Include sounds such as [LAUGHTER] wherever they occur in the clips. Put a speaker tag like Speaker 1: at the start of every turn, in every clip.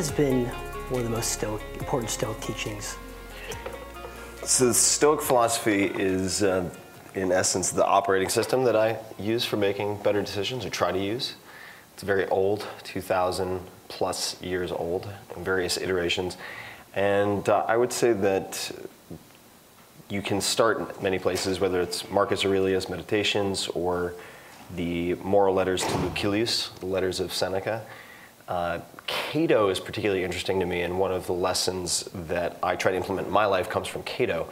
Speaker 1: has been one of the most Stoic, important Stoic teachings?
Speaker 2: So, Stoic philosophy is, uh, in essence, the operating system that I use for making better decisions or try to use. It's very old, 2,000 plus years old, in various iterations. And uh, I would say that you can start in many places, whether it's Marcus Aurelius' Meditations or the moral letters to Lucilius, the letters of Seneca. Uh, Cato is particularly interesting to me, and one of the lessons that I try to implement in my life comes from Cato.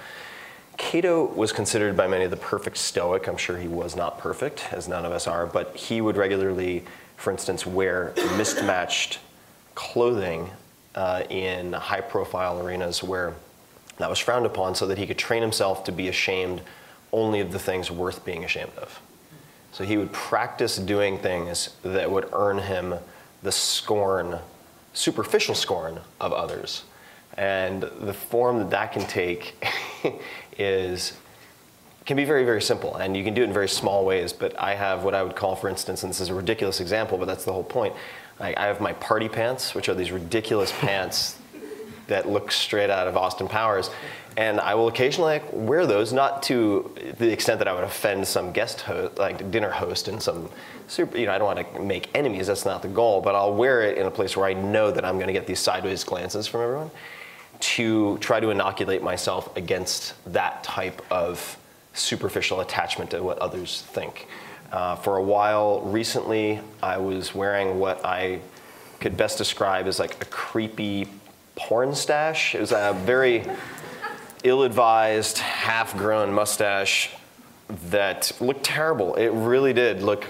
Speaker 2: Cato was considered by many the perfect Stoic. I'm sure he was not perfect, as none of us are, but he would regularly, for instance, wear mismatched clothing uh, in high profile arenas where that was frowned upon so that he could train himself to be ashamed only of the things worth being ashamed of. So he would practice doing things that would earn him the scorn, superficial scorn of others. And the form that that can take [LAUGHS] is can be very very simple and you can do it in very small ways but i have what i would call for instance and this is a ridiculous example but that's the whole point i, I have my party pants which are these ridiculous [LAUGHS] pants that look straight out of Austin Powers. And I will occasionally like, wear those, not to the extent that I would offend some guest host, like dinner host and some super, you know, I don't want to make enemies, that's not the goal, but I'll wear it in a place where I know that I'm going to get these sideways glances from everyone to try to inoculate myself against that type of superficial attachment to what others think. Uh, for a while recently, I was wearing what I could best describe as like a creepy porn stash. It was a very ill-advised, half-grown mustache that looked terrible. It really did look.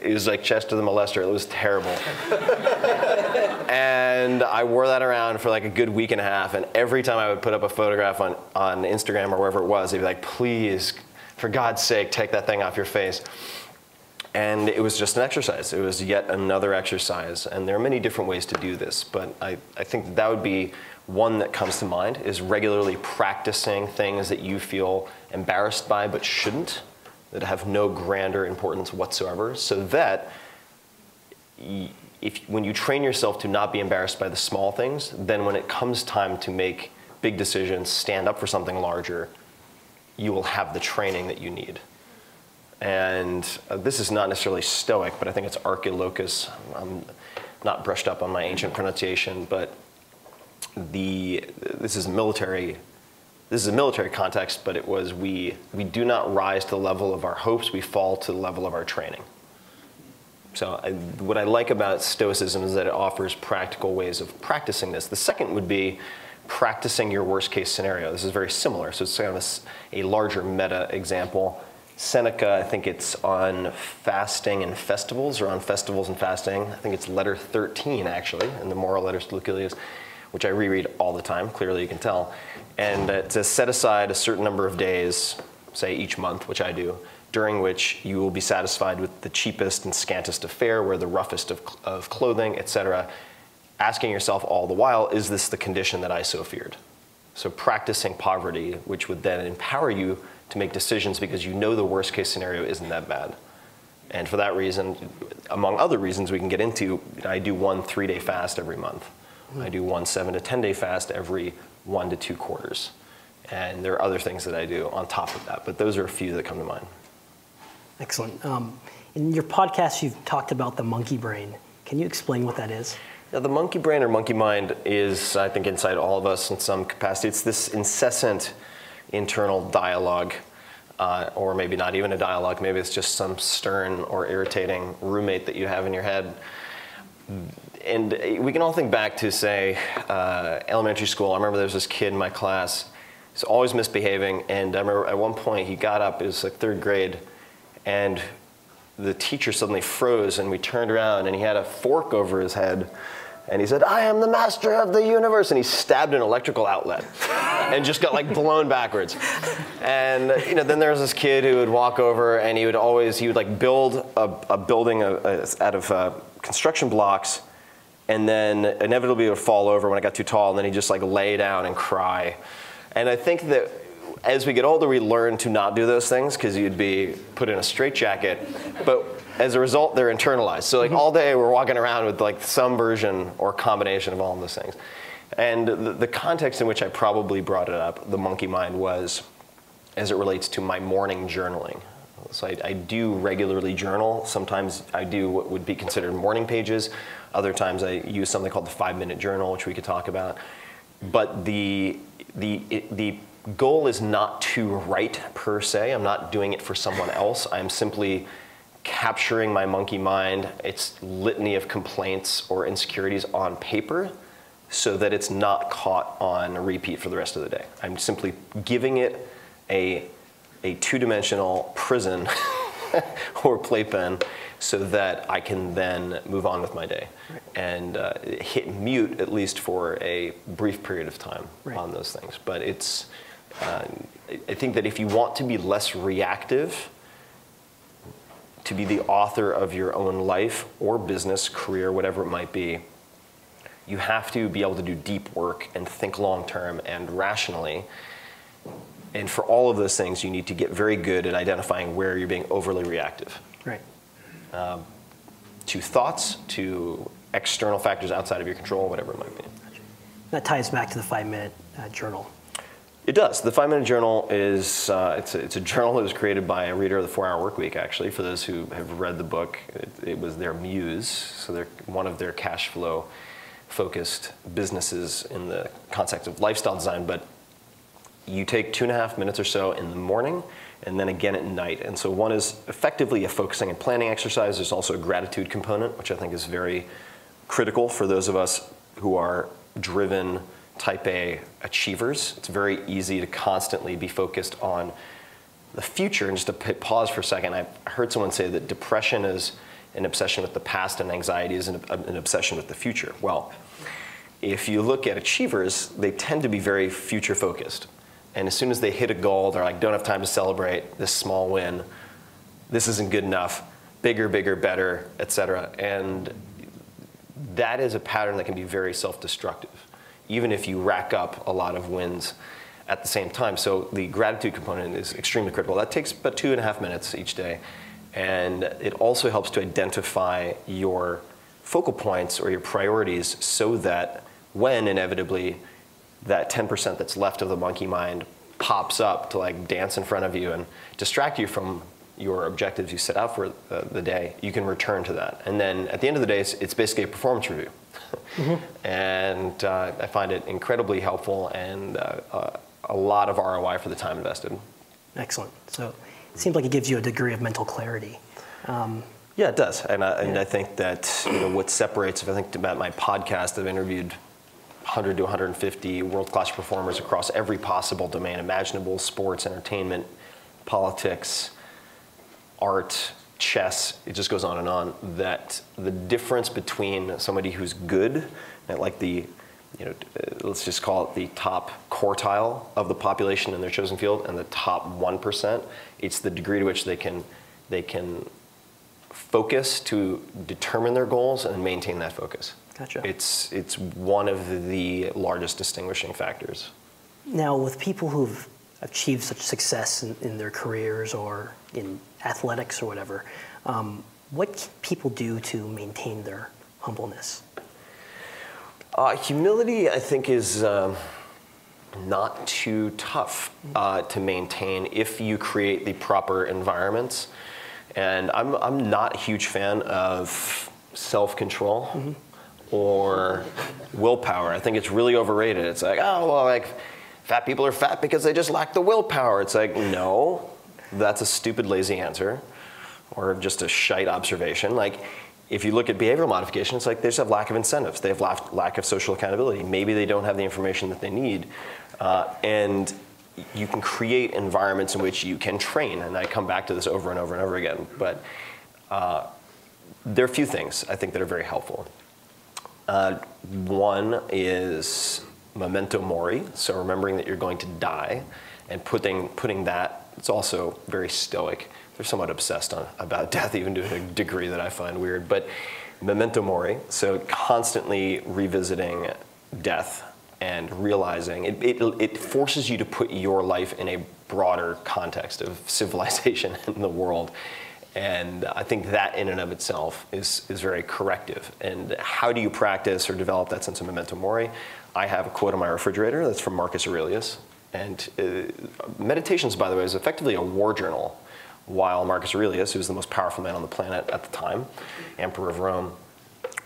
Speaker 2: It was like Chester the Molester. It was terrible. [LAUGHS] and I wore that around for like a good week and a half. And every time I would put up a photograph on on Instagram or wherever it was, they'd be like, "Please, for God's sake, take that thing off your face." And it was just an exercise. It was yet another exercise. And there are many different ways to do this, but I, I think that, that would be one that comes to mind is regularly practicing things that you feel embarrassed by but shouldn't, that have no grander importance whatsoever, so that if, when you train yourself to not be embarrassed by the small things, then when it comes time to make big decisions, stand up for something larger, you will have the training that you need. And uh, this is not necessarily Stoic, but I think it's Archilochus. I'm not brushed up on my ancient pronunciation, but the this is military. This is a military context, but it was we we do not rise to the level of our hopes; we fall to the level of our training. So, I, what I like about Stoicism is that it offers practical ways of practicing this. The second would be practicing your worst case scenario. This is very similar. So, it's kind of a, a larger meta example Seneca, I think it's on fasting and festivals, or on festivals and fasting. I think it's letter 13, actually, in the Moral Letters to Lucilius, which I reread all the time, clearly you can tell. And uh, to set aside a certain number of days, say each month, which I do, during which you will be satisfied with the cheapest and scantest of fare, wear the roughest of, of clothing, etc., asking yourself all the while, is this the condition that I so feared? So practicing poverty, which would then empower you to make decisions because you know the worst case scenario isn't that bad. And for that reason, among other reasons we can get into, I do one three day fast every month. I do one seven to 10 day fast every one to two quarters. And there are other things that I do on top of that, but those are a few that come to mind.
Speaker 1: Excellent. Um, in your podcast, you've talked about the monkey brain. Can you explain what that is?
Speaker 2: Yeah, the monkey brain or monkey mind is, I think, inside all of us in some capacity. It's this incessant internal dialogue, uh, or maybe not even a dialogue, maybe it's just some stern or irritating roommate that you have in your head. And we can all think back to, say, uh, elementary school. I remember there was this kid in my class, he's always misbehaving, and I remember at one point he got up, it was like third grade, and the teacher suddenly froze, and we turned around, and he had a fork over his head and he said, I am the master of the universe. And he stabbed an electrical outlet [LAUGHS] and just got like blown backwards. And you know, then there was this kid who would walk over and he would always, he would like build a, a building out of uh, construction blocks and then inevitably it would fall over when it got too tall and then he'd just like lay down and cry. And I think that as we get older, we learn to not do those things because you'd be put in a straitjacket. But as a result, they're internalized. So like mm-hmm. all day we're walking around with like some version or combination of all of those things. And the, the context in which I probably brought it up, the monkey mind, was as it relates to my morning journaling. So I, I, do regularly journal. Sometimes I do what would be considered morning pages. Other times I use something called the five minute journal, which we could talk about. But the, the, it, the goal is not to write per se. I'm not doing it for someone else. I'm simply capturing my monkey mind, its litany of complaints or insecurities on paper so that it's not caught on repeat for the rest of the day. I'm simply giving it a, a two dimensional prison [LAUGHS] or playpen so that I can then move on with my day right. and uh, hit mute at least for a brief period of time right. on those things. But it's, uh, I think that if you want to be less reactive, to be the author of your own life or business, career, whatever it might be, you have to be able to do deep work and think long term and rationally. And for all of those things, you need to get very good at identifying where you're being overly reactive.
Speaker 1: Right.
Speaker 2: Um, to thoughts, to external factors outside of your control, whatever it might be.
Speaker 1: That ties back to the five minute uh, journal.
Speaker 2: It does. The Five Minute Journal is uh, it's, a, it's a journal that was created by a reader of the Four Hour Work Week. Actually, for those who have read the book, it, it was their muse. So they're one of their cash flow focused businesses in the context of lifestyle design. But you take two and a half minutes or so in the morning, and then again at night. And so one is effectively a focusing and planning exercise. There's also a gratitude component, which I think is very critical for those of us who are driven type A achievers. It's very easy to constantly be focused on the future. And just to pause for a second, I heard someone say that depression is an obsession with the past and anxiety is an, an obsession with the future. Well, if you look at achievers, they tend to be very future focused. And as soon as they hit a goal, they're like, don't have time to celebrate this small win. This isn't good enough. Bigger, bigger, better, etc. And that is a pattern that can be very self destructive even if you rack up a lot of wins at the same time. So the gratitude component is extremely critical. That takes about two and a half minutes each day. And it also helps to identify your focal points or your priorities so that when inevitably that 10% that's left of the monkey mind pops up to like dance in front of you and distract you from your objectives you set out for the, day, you can return to that. And then at the end of the day, it's, it's basically a performance review. Mm-hmm. and uh, I find it incredibly helpful and uh, uh, a lot of ROI for the time invested.
Speaker 1: Excellent. So it seems like it gives you a degree of mental clarity. Um,
Speaker 2: yeah, it does. And, I, and yeah. I think that you know, what separates, if I think about my podcast, I've interviewed 100 to 150 world-class performers across every possible domain imaginable, sports, entertainment, politics, art, chess, it just goes on and on, that the difference between somebody who's good at like the, you know, uh, let's just call it the top quartile of the population in their chosen field and the top 1%, it's the degree to which they can, they can focus to determine their goals and maintain that focus.
Speaker 1: Gotcha.
Speaker 2: It's, it's one of the largest distinguishing factors.
Speaker 1: Now, with people who've achieved such success in, in their careers or in athletics or whatever, um, what can people do to maintain their humbleness?
Speaker 2: Uh, humility, I think, is um, not too tough uh, to maintain if you create the proper environments. And I'm, I'm not a huge fan of self control mm-hmm. or willpower. I think it's really overrated. It's like, oh, well, like, fat people are fat because they just lack the willpower. It's like, no, that's a stupid, lazy answer or just a shite observation. Like, if you look at behavioral modification, it's like they just have lack of incentives. They have lack, lack of social accountability. Maybe they don't have the information that they need. Uh, and you can create environments in which you can train. And I come back to this over and over and over again. But uh, there are a few things I think that are very helpful. Uh, one is memento mori, so remembering that you're going to die and putting, putting that, it's also very stoic. They're somewhat obsessed on, about death, even to a degree that I find weird. But memento mori, so constantly revisiting death and realizing it, it, it forces you to put your life in a broader context of [LAUGHS] civilization in the world And I think that in and of itself is, is very corrective. And how do you practice or develop that sense of memento mori? I have a quote on my refrigerator that's from Marcus Aurelius. And uh, Meditations, by the way, is effectively a war journal. While Marcus Aurelius, who was the most powerful man on the planet at the time, Emperor of Rome,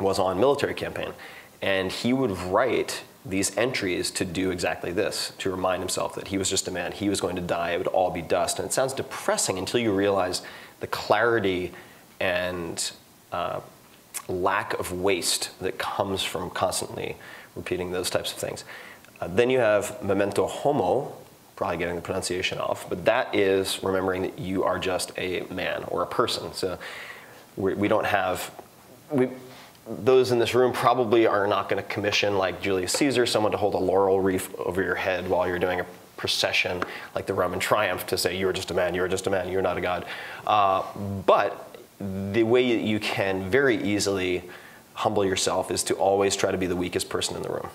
Speaker 2: was on military campaign. And he would write these entries to do exactly this, to remind himself that he was just a man, he was going to die, it would all be dust. And it sounds depressing until you realize the clarity and uh, lack of waste that comes from constantly repeating those types of things. Uh, then you have memento homo, probably getting the pronunciation off, but that is remembering that you are just a man or a person. So we, we don't have, we, those in this room probably are not going to commission like Julius Caesar, someone to hold a laurel wreath over your head while you're doing a procession like the Roman triumph to say you're just a man, you're just a man, you're not a god. Uh, but the way that you can very easily humble yourself is to always try to be the weakest person in the room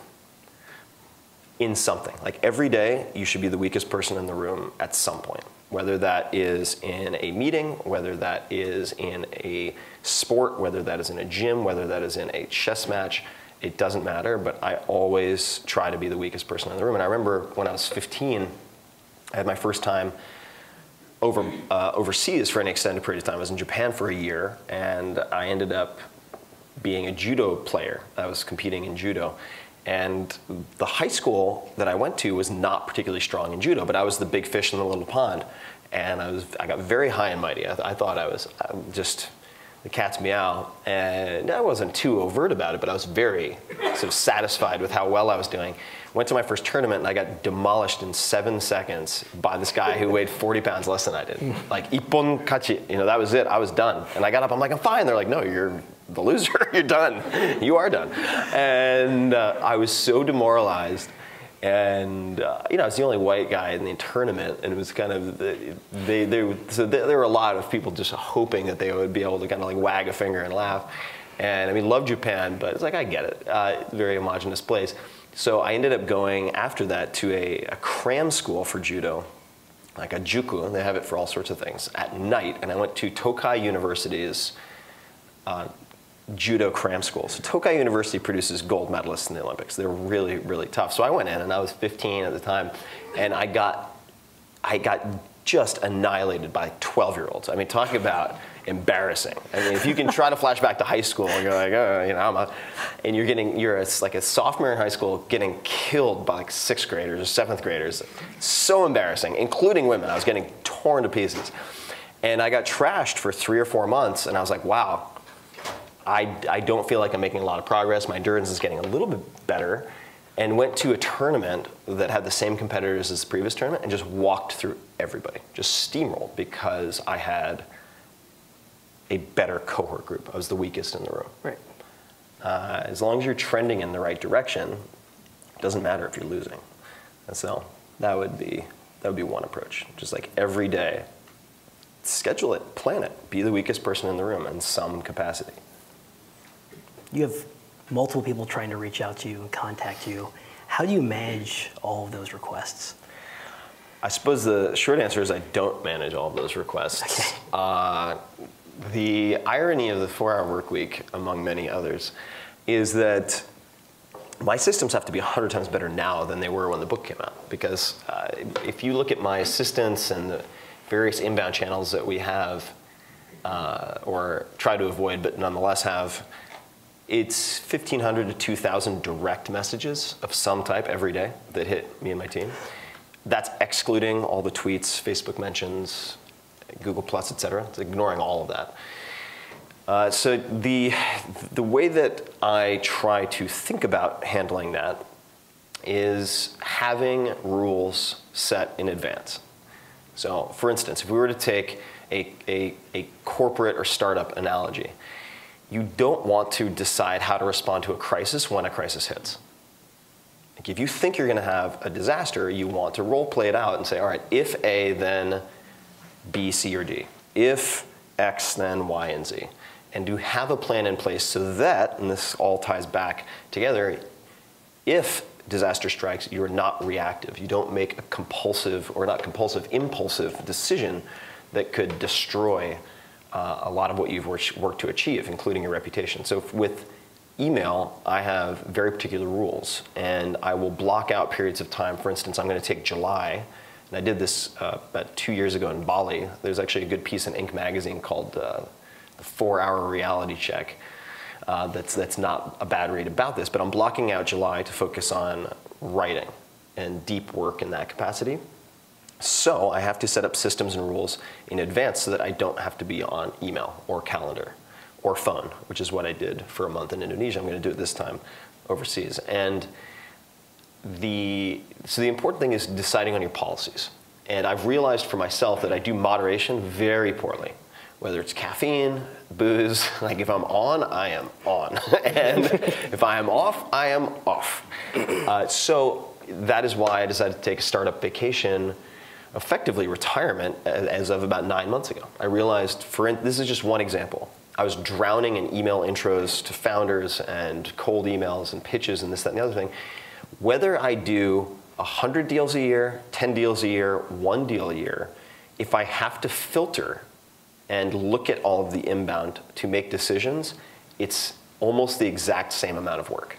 Speaker 2: in something. Like every day, you should be the weakest person in the room at some point, whether that is in a meeting, whether that is in a sport, whether that is in a gym, whether that is in a chess match. It doesn't matter, but I always try to be the weakest person in the room. And I remember when I was 15, I had my first time over, uh, overseas for an extended period of time. I was in Japan for a year, and I ended up being a judo player. I was competing in judo. And the high school that I went to was not particularly strong in judo, but I was the big fish in the little pond. And I, was, I got very high and mighty. I, th- I thought I was just the cat's meow. And I wasn't too overt about it, but I was very sort of satisfied with how well I was doing. Went to my first tournament and I got demolished in seven seconds by this guy who weighed 40 pounds less than I did. Like, ippon kachi. You know, that was it. I was done. And I got up, I'm like, I'm fine. They're like, no, you're the loser. [LAUGHS] You're done. You are done. And uh, I was so demoralized. And uh, you know, I was the only white guy in the tournament, and it was kind of they, they, they so there were a lot of people just hoping that they would be able to kind of like wag a finger and laugh. And I mean, love Japan, but it's like I get it. Uh, very homogenous place. So I ended up going after that to a, a cram school for judo, like a juku, and they have it for all sorts of things at night. And I went to Tokai University's uh, judo cram school. So Tokai University produces gold medalists in the Olympics. They're really, really tough. So I went in, and I was 15 at the time, and I got, I got just annihilated by 12-year-olds. I mean, talk about embarrassing. I mean, if you can try to flash back to high school, and you're like, oh, you know, I'm a, and you're getting, you're a, like a sophomore in high school getting killed by like sixth graders or seventh graders. So embarrassing, including women. I was getting torn to pieces. And I got trashed for three or four months, and I was like, wow, I, I don't feel like I'm making a lot of progress. My endurance is getting a little bit better. And went to a tournament that had the same competitors as the previous tournament and just walked through everybody, just steamrolled because I had a better cohort group. I was the weakest in the room.
Speaker 1: Right.
Speaker 2: Uh, as long as you're trending in the right direction, it doesn't matter if you're losing. And so that would be that would be one approach. Just like every day, schedule it, plan it, be the weakest person in the room in some capacity.
Speaker 1: You have multiple people trying to reach out to you and contact you. How do you manage all of those requests?
Speaker 2: I suppose the short answer is I don't manage all of those requests.
Speaker 1: Okay.
Speaker 2: Uh, the irony of the four hour work week, among many others, is that my systems have to be 100 times better now than they were when the book came out. Because uh, if you look at my assistants and the various inbound channels that we have, uh, or try to avoid, but nonetheless have, it's 1,500 to 2,000 direct messages of some type every day that hit me and my team. That's excluding all the tweets, Facebook mentions, Google Plus, et cetera. It's ignoring all of that. Uh, so the, the way that I try to think about handling that is having rules set in advance. So for instance, if we were to take a, a, a corporate or startup analogy, you don't want to decide how to respond to a crisis when a crisis hits. Like if you think you're going to have a disaster, you want to role play it out and say, all right, if A, then B, C, or D. If X, then Y and Z. And do have a plan in place so that, and this all ties back together, if disaster strikes, you're not reactive. You don't make a compulsive, or not compulsive, impulsive decision that could destroy uh, a lot of what you've worked, to achieve, including your reputation. So with email, I have very particular rules, and I will block out periods of time. For instance, I'm going to take July, and I did this uh, about two years ago in Bali. There's actually a good piece in Inc. magazine called uh, "The Four Hour Reality Check." Uh, that's that's not a bad read about this, but I'm blocking out July to focus on writing and deep work in that capacity. So I have to set up systems and rules in advance so that I don't have to be on email or calendar or phone, which is what I did for a month in Indonesia. I'm going to do it this time overseas. And the so the important thing is deciding on your policies. And I've realized for myself that I do moderation very poorly. Whether it's caffeine, booze, [LAUGHS] like if I'm on, I am on. [LAUGHS] and if I am off, I am off. Uh, so that is why I decided to take a startup vacation effectively retirement as of about nine months ago. I realized, for this is just one example. I was drowning in email intros to founders and cold emails and pitches and this, that, and the other thing. Whether I do 100 deals a year, 10 deals a year, one deal a year, if I have to filter and look at all of the inbound to make decisions, it's almost the exact same amount of work.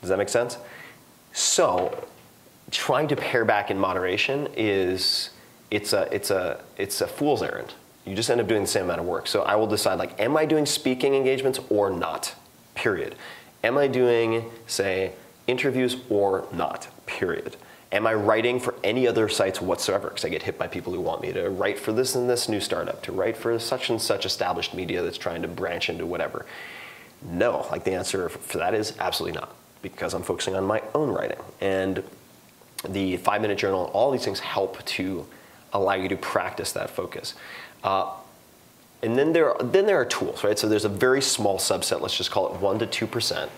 Speaker 2: Does that make sense? So, trying to pare back in moderation is it's a it's a it's a fool's errand you just end up doing the same amount of work. So I will decide like, am I doing speaking engagements or not? Period. Am I doing, say, interviews or not? Period. Am I writing for any other sites whatsoever? Because I get hit by people who want me to write for this and this new startup, to write for such and such established media that's trying to branch into whatever. No, like the answer for that is absolutely not, because I'm focusing on my own writing. And the five minute journal, all these things help to allow you to practice that focus. Uh, and then there, are, then there are tools, right? So there's a very small subset, let's just call it 1% to 2%,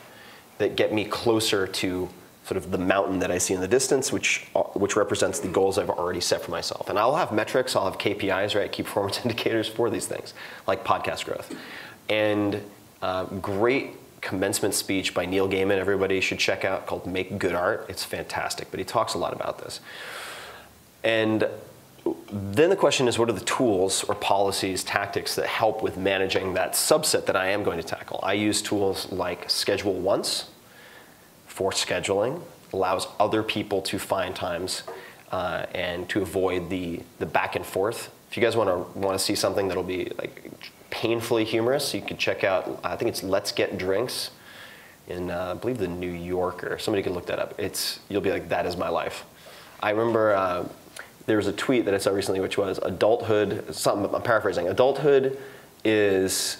Speaker 2: that get me closer to sort of the mountain that I see in the distance, which, uh, which represents the goals I've already set for myself. And I'll have metrics, I'll have KPIs, right? Key [LAUGHS] performance indicators for these things, like podcast growth. And uh, great commencement speech by Neil Gaiman, everybody should check out, called Make Good Art. It's fantastic, but he talks a lot about this. And then the question is what are the tools or policies, tactics that help with managing that subset that I am going to tackle? I use tools like Schedule Once for scheduling, allows other people to find times uh, and to avoid the, the back and forth. If you guys want to want to see something that'll be like painfully humorous, you could check out. I think it's Let's Get Drinks in uh, I believe the New Yorker. Somebody could look that up. It's you'll be like that is my life. I remember uh, there was a tweet that I saw recently, which was adulthood. Something I'm paraphrasing. Adulthood is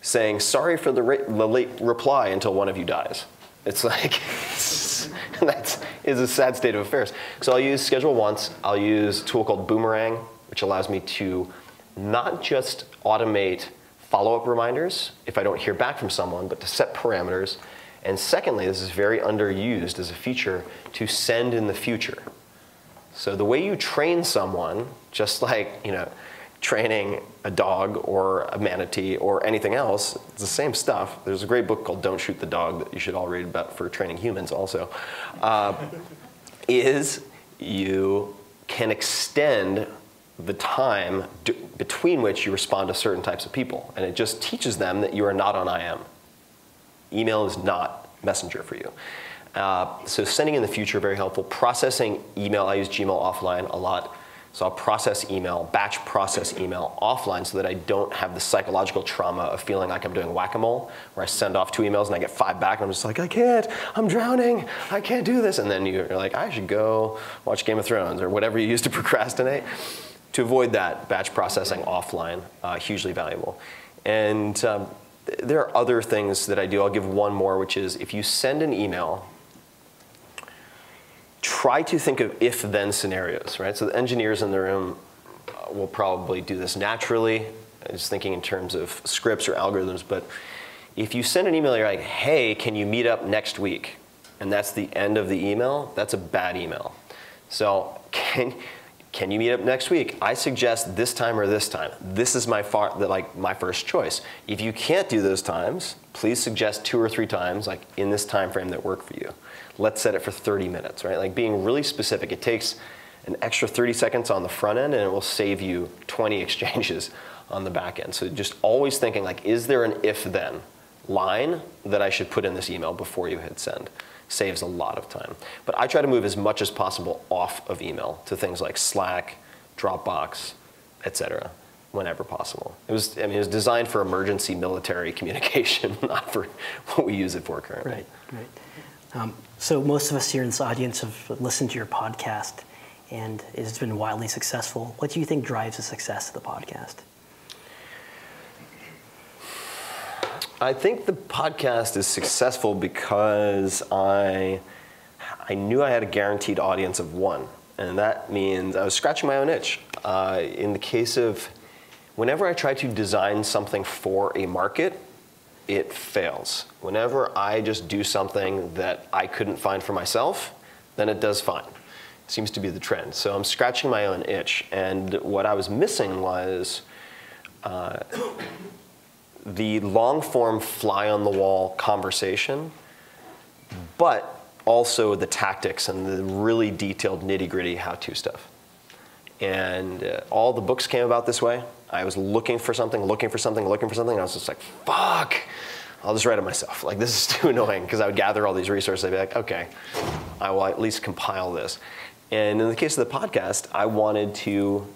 Speaker 2: saying sorry for the, the late reply until one of you dies. It's like [LAUGHS] that is a sad state of affairs. So I'll use schedule once. I'll use a tool called Boomerang, which allows me to not just automate follow-up reminders if I don't hear back from someone, but to set parameters. And secondly, this is very underused as a feature to send in the future. So the way you train someone, just like, you know, training a dog or a manatee or anything else, it's the same stuff. There's a great book called Don't Shoot the Dog that you should all read about for training humans also. Uh, [LAUGHS] is you can extend the time between which you respond to certain types of people. And it just teaches them that you are not on IM. Email is not messenger for you. Uh, so sending in the future, very helpful. Processing email, I use Gmail offline a lot. So I'll process email, batch process email offline so that I don't have the psychological trauma of feeling like I'm doing whack-a-mole, where I send off two emails and I get five back and I'm just like, I can't, I'm drowning, I can't do this. And then you're like, I should go watch Game of Thrones or whatever you use to [LAUGHS] procrastinate. To avoid that, batch processing offline, uh, hugely valuable. And um, there are other things that I do. I'll give one more, which is if you send an email try to think of if then scenarios, right? So the engineers in the room uh, will probably do this naturally, i just thinking in terms of scripts or algorithms. But if you send an email, you're like, hey, can you meet up next week? And that's the end of the email, that's a bad email. So, [LAUGHS] can, can you meet up next week? I suggest this time or this time. This is my far, like my first choice. If you can't do those times, please suggest two or three times, like in this time frame that work for you let's set it for 30 minutes, right? Like being really specific. It takes an extra 30 seconds on the front end and it will save you 20 [LAUGHS] exchanges on the back end. So just always thinking like, is there an if then line that I should put in this email before you hit send? Saves a lot of time. But I try to move as much as possible off of email to things like Slack, Dropbox, etc. Whenever possible. It was, I mean, it was designed for emergency military [LAUGHS] communication, not for what we use it for currently.
Speaker 1: Right, right. Um, so most of us here in this audience have listened to your podcast, and it's been wildly successful. What do you think drives the success of the podcast?
Speaker 2: I think the podcast is successful because I I knew I had a guaranteed audience of one, and that means I was scratching my own itch. Uh, in the case of whenever I try to design something for a market, it fails. Whenever I just do something that I couldn't find for myself, then it does fine. It seems to be the trend. So I'm scratching my own itch, and what I was missing was. Uh, the long form fly on the wall conversation, but also the tactics and the really detailed nitty gritty how to stuff. And uh, all the books came about this way. I was looking for something, looking for something, looking for something, I was just like, fuck, I'll just write it myself. Like, this is [LAUGHS] too annoying because I would gather all these resources. I'd be like, okay, I will at least compile this. And in the case of the podcast, I wanted to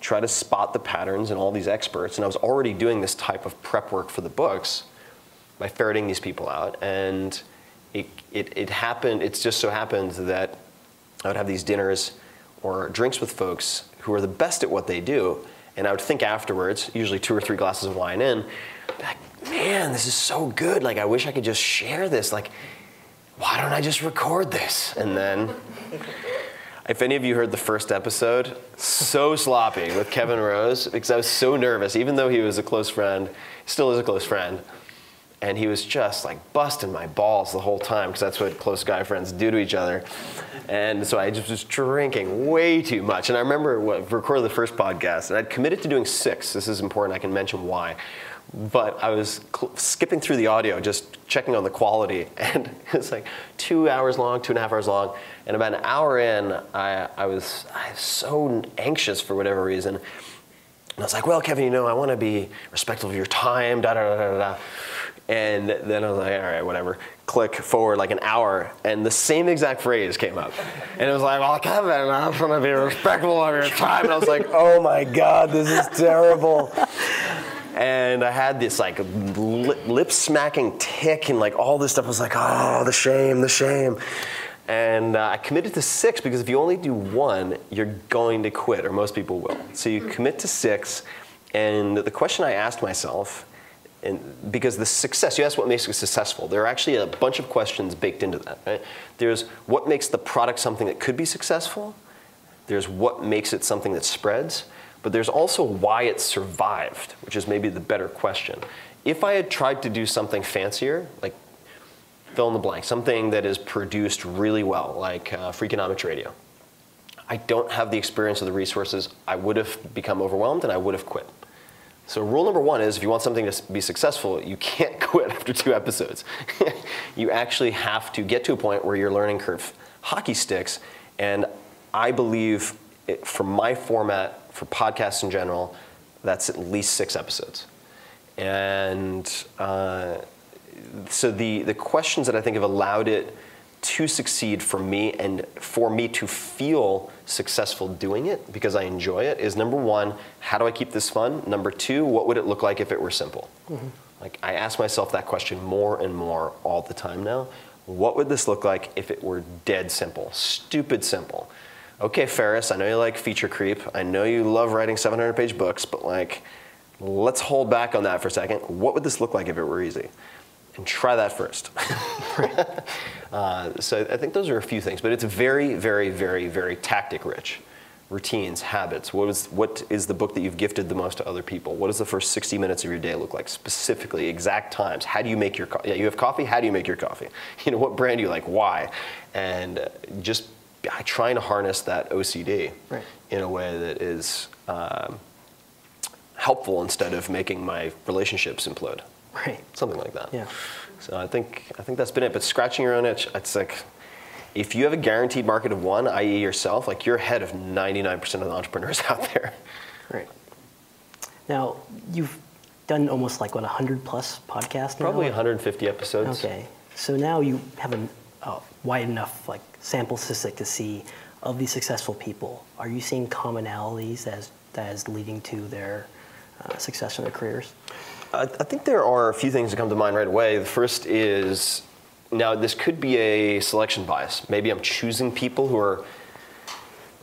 Speaker 2: try to spot the patterns in all these experts. And I was already doing this type of prep work for the books by ferreting these people out. And it, it, it happened, it just so happened that I would have these dinners or drinks with folks who are the best at what they do. And I would think afterwards, usually two or three glasses of wine in, like, man, this is so good. Like, I wish I could just share this. Like, why don't I just record this? And then if any of you heard the first episode, so sloppy with Kevin Rose because I was so nervous, even though he was a close friend, still is a close friend. And he was just like busting my balls the whole time because that's what close guy friends do to each other. And so I just was drinking way too much. And I remember what, recorded the first podcast, and I'd committed to doing six. This is important. I can mention why but I was skipping through the audio, just checking on the quality, [LAUGHS] and it's like two hours long, two and a half hours long. And about an hour in, I, I, was, I was so anxious for whatever reason. And I was like, well, Kevin, you know, I want to be respectful of your time, da da da da da. And then I was like, all right, whatever. Click forward like an hour, and the same exact phrase came up. And it was like, well, Kevin, I am want to be respectful of your time. And I was like, oh my God, this is terrible and I had this like lip smacking tick and like all this stuff. I was like, oh, the shame, the shame. And uh, I committed to six because if you only do one, you're going to quit, or most people will. So you commit to six, and the question I asked myself, and because the success, you ask what makes it successful. There are actually a bunch of questions baked into that. Right? There's what makes the product something that could be successful. There's what makes it something that spreads but there's also why it survived, which is maybe the better question. If I had tried to do something fancier, like fill in the blank, something that is produced really well, like uh, Freakonomics Radio, I don't have the experience or the resources. I would have become overwhelmed and I would have quit. So rule number one is if you want something to be successful, you can't [LAUGHS] quit after two episodes. [LAUGHS] you actually have to get to a point where your learning curve hockey sticks. And I believe it, from my format for podcasts in general, that's at least six episodes. And uh, so the, the questions that I think have allowed it to succeed for me and for me to feel successful doing it because I enjoy it is number one, how do I keep this fun? Number two, what would it look like if it were simple? Mm-hmm. Like I ask myself that question more and more all the time now. What would this look like if it were dead simple, stupid simple? Okay, Ferriss, I know you like feature creep. I know you love writing 700 page books, but like, let's hold back on that for a second. What would this look like if it were easy? And try that first. [LAUGHS] uh, so I think those are a few things, but it's very, very, very, very tactic rich. Routines, habits. What is, what is the book that you've gifted the most to other people? What does the first 60 minutes of your day look like? Specifically, exact times. How do you make your coffee? Yeah, you have coffee. How do you make your coffee? [LAUGHS] You know, what brand do you like? Why? And just trying to harness that OCD right. in a way that is um, helpful instead of making my relationships implode.
Speaker 1: Right.
Speaker 2: Something like that.
Speaker 1: Yeah.
Speaker 2: So I think I think that's been it. But scratching your own itch, it's like if you have a guaranteed market of one, i.e., yourself, like you're ahead of 99% of the entrepreneurs out there.
Speaker 1: Right. Now, you've done almost like, what, 100 plus podcasts now?
Speaker 2: Probably 150 episodes.
Speaker 1: Okay. So now you have a uh, wide enough like sample statistic to see of these successful people. Are you seeing commonalities as that is leading to their uh, success in their careers?
Speaker 2: I, I think there are a few things that come to mind right away. The first is now this could be a selection bias. Maybe I'm choosing people who are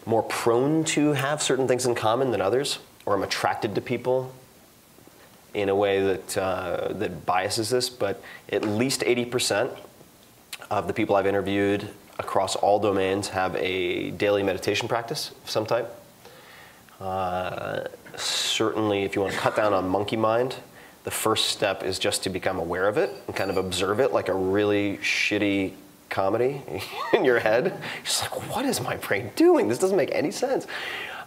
Speaker 2: more prone to have certain things in common than others, or I'm attracted to people in a way that uh, that biases this. But at least 80% of the people I've interviewed across all domains have a daily meditation practice of some type. Uh, certainly, if you want to cut down on monkey mind, the first step is just to become aware of it and kind of observe it like a really shitty comedy [LAUGHS] in your head. Just like, what is my brain doing? This doesn't make any sense.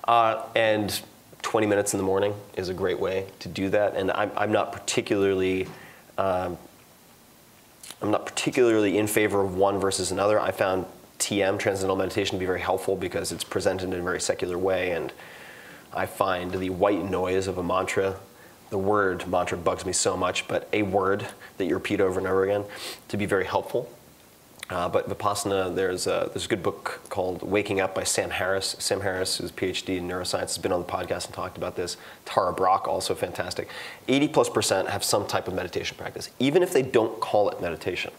Speaker 2: Uh, and 20 minutes in the morning is a great way to do that. And I'm, I'm not particularly. Um, I'm not particularly in favor of one versus another. I found TM, Transcendental Meditation, to be very helpful because it's presented in a very secular way, and I find the white noise of a mantra, the word mantra bugs me so much, but a word that you repeat over and over again, to be very helpful. Uh, but Vipassana, there's a, there's a good book called Waking Up by Sam Harris. Sam Harris, who's a PhD in neuroscience, has been on the podcast and talked about this. Tara Brach, also fantastic. 80 plus percent have some type of meditation practice, even if they don't call it meditation.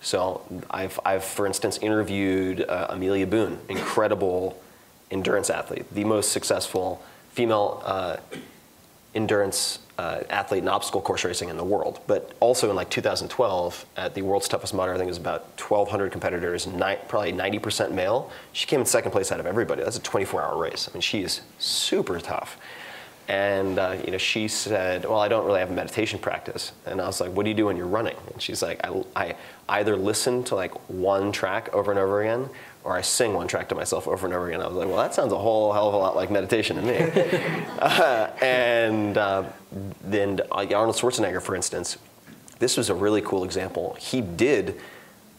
Speaker 2: So I've, I've for instance, interviewed uh, Amelia Boone, incredible endurance athlete, the most successful female uh, endurance uh, athlete in obstacle course racing in the world. But also in like 2012, at the world's toughest mudder, I think it was about 1,200 competitors, probably 90% male. She came in second place out of everybody. That's a 24-hour race. I mean, she's super tough. And uh, you know, she said, "Well, I don't really have a meditation practice." And I was like, "What do you do when you're running?" And she's like, "I, I either listen to like one track over and over again, or I sing one track to myself over and over again." I was like, "Well, that sounds a whole hell of a lot like meditation to me." [LAUGHS] uh, and uh, then uh, Arnold Schwarzenegger, for instance, this was a really cool example. He did,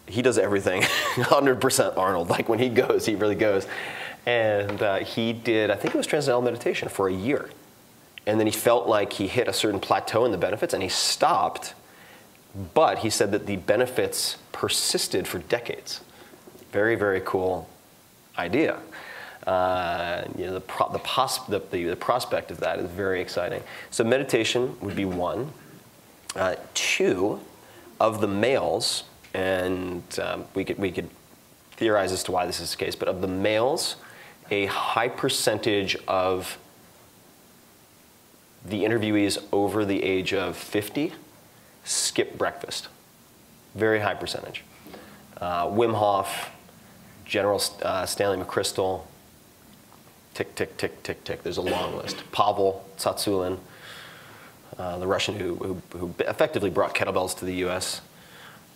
Speaker 2: he does everything [LAUGHS] 100% Arnold. Like when he goes, he really goes. And uh, he did, I think it was transcendental meditation for a year. And then he felt like he hit a certain plateau in the benefits and he stopped. But he said that the benefits persisted for decades. Very, very cool idea. Uh, you know, the, pro- the, pos- the, the, the, prospect of that is very exciting. So, meditation would be one. Uh, two, of the males, and um, we, could, we could theorize as to why this is the case, but of the males, a high percentage of the interviewees over the age of 50 skip breakfast. Very high percentage. Uh, Wim Hof, General uh, Stanley McChrystal, tick, tick, tick, tick, tick. There's a long list. Pavel Tsatsouline, uh, the Russian who, who, who, effectively brought kettlebells to the US.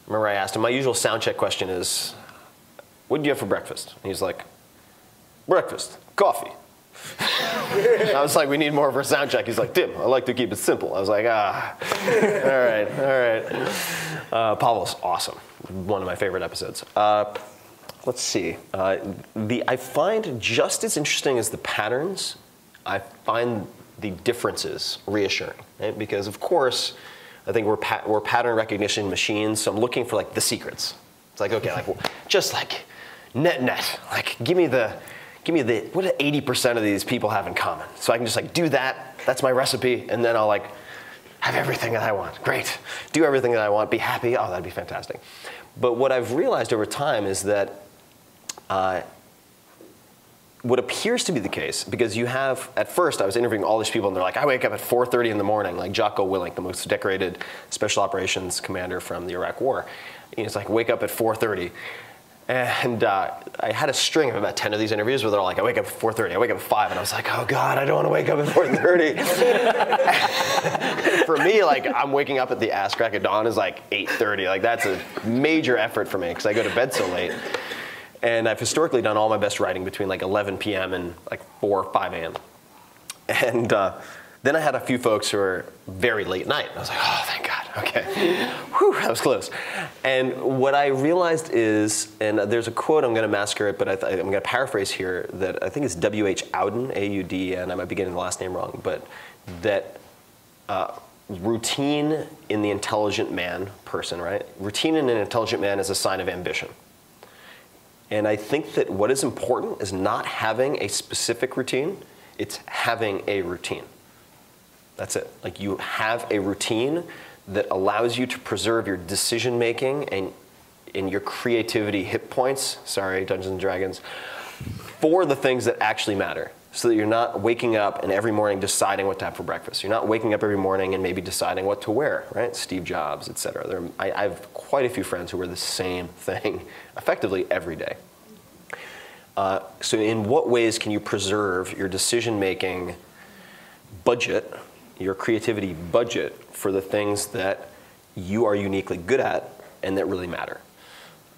Speaker 2: Remember, I asked him, my usual sound check question is, what did you have for breakfast? And he's like, breakfast, coffee. [LAUGHS] I was like, we need more of a sound check. He's like, Tim, I like to keep it simple. I was like, ah, all right, all right. Uh, Pavel's awesome. One of my favorite episodes. Uh, let's see. Uh, the I find just as interesting as the patterns, I find the differences reassuring. Right? Because of course, I think we're we're pattern recognition machines. So I'm looking for like the secrets. It's like okay, like [LAUGHS] just like net net. Like give me the give me the what do 80% of these people have in common? So I can just like do that. That's my recipe, and then I'll like have everything that I want. Great. Do everything that I want. Be happy. Oh, that'd be fantastic. But what I've realized over time is that uh, what appears to be the case, because you have, at first I was interviewing all these people and they're like, I wake up at 4.30 in the morning, like Jocko Willink, the most decorated special operations commander from the Iraq War. He's like, wake up at 4.30. And uh, I had a string of about 10 of these interviews where they're like, I wake up at 4.30, I wake up at 5, and I was like, oh God, I don't want to wake up at 4.30. [LAUGHS] for me, like, I'm waking up at the ass crack of dawn is like 8.30. Like, that's a major effort for me because I go to bed so late. And I've historically done all my best writing between like 11 p.m. and like 4 or 5 a.m. And uh, then I had a few folks who were very late at night. I was like, oh, thank God. Okay. [LAUGHS] Whew, that was close. And what I realized is, and there's a quote, I'm going to massacre it, but I am going to paraphrase here, that I think it's W.H. Auden, A U D, and I might be getting the last name wrong, but that uh, routine in the intelligent man person, right? Routine in an intelligent man is a sign of ambition. And I think that what is important is not having a specific routine, it's having a routine. That's it. Like you have a routine that allows you to preserve your decision making and, and your creativity hit points, sorry, Dungeons and Dragons, for the things that actually matter. So that you're not waking up and every morning deciding what to have for breakfast. You're not waking up every morning and maybe deciding what to wear, right? Steve Jobs, et cetera. There, I, I have quite a few friends who wear the same [LAUGHS] thing effectively every day. Uh, so, in what ways can you preserve your decision making budget, your creativity budget for the things that you are uniquely good at and that really matter?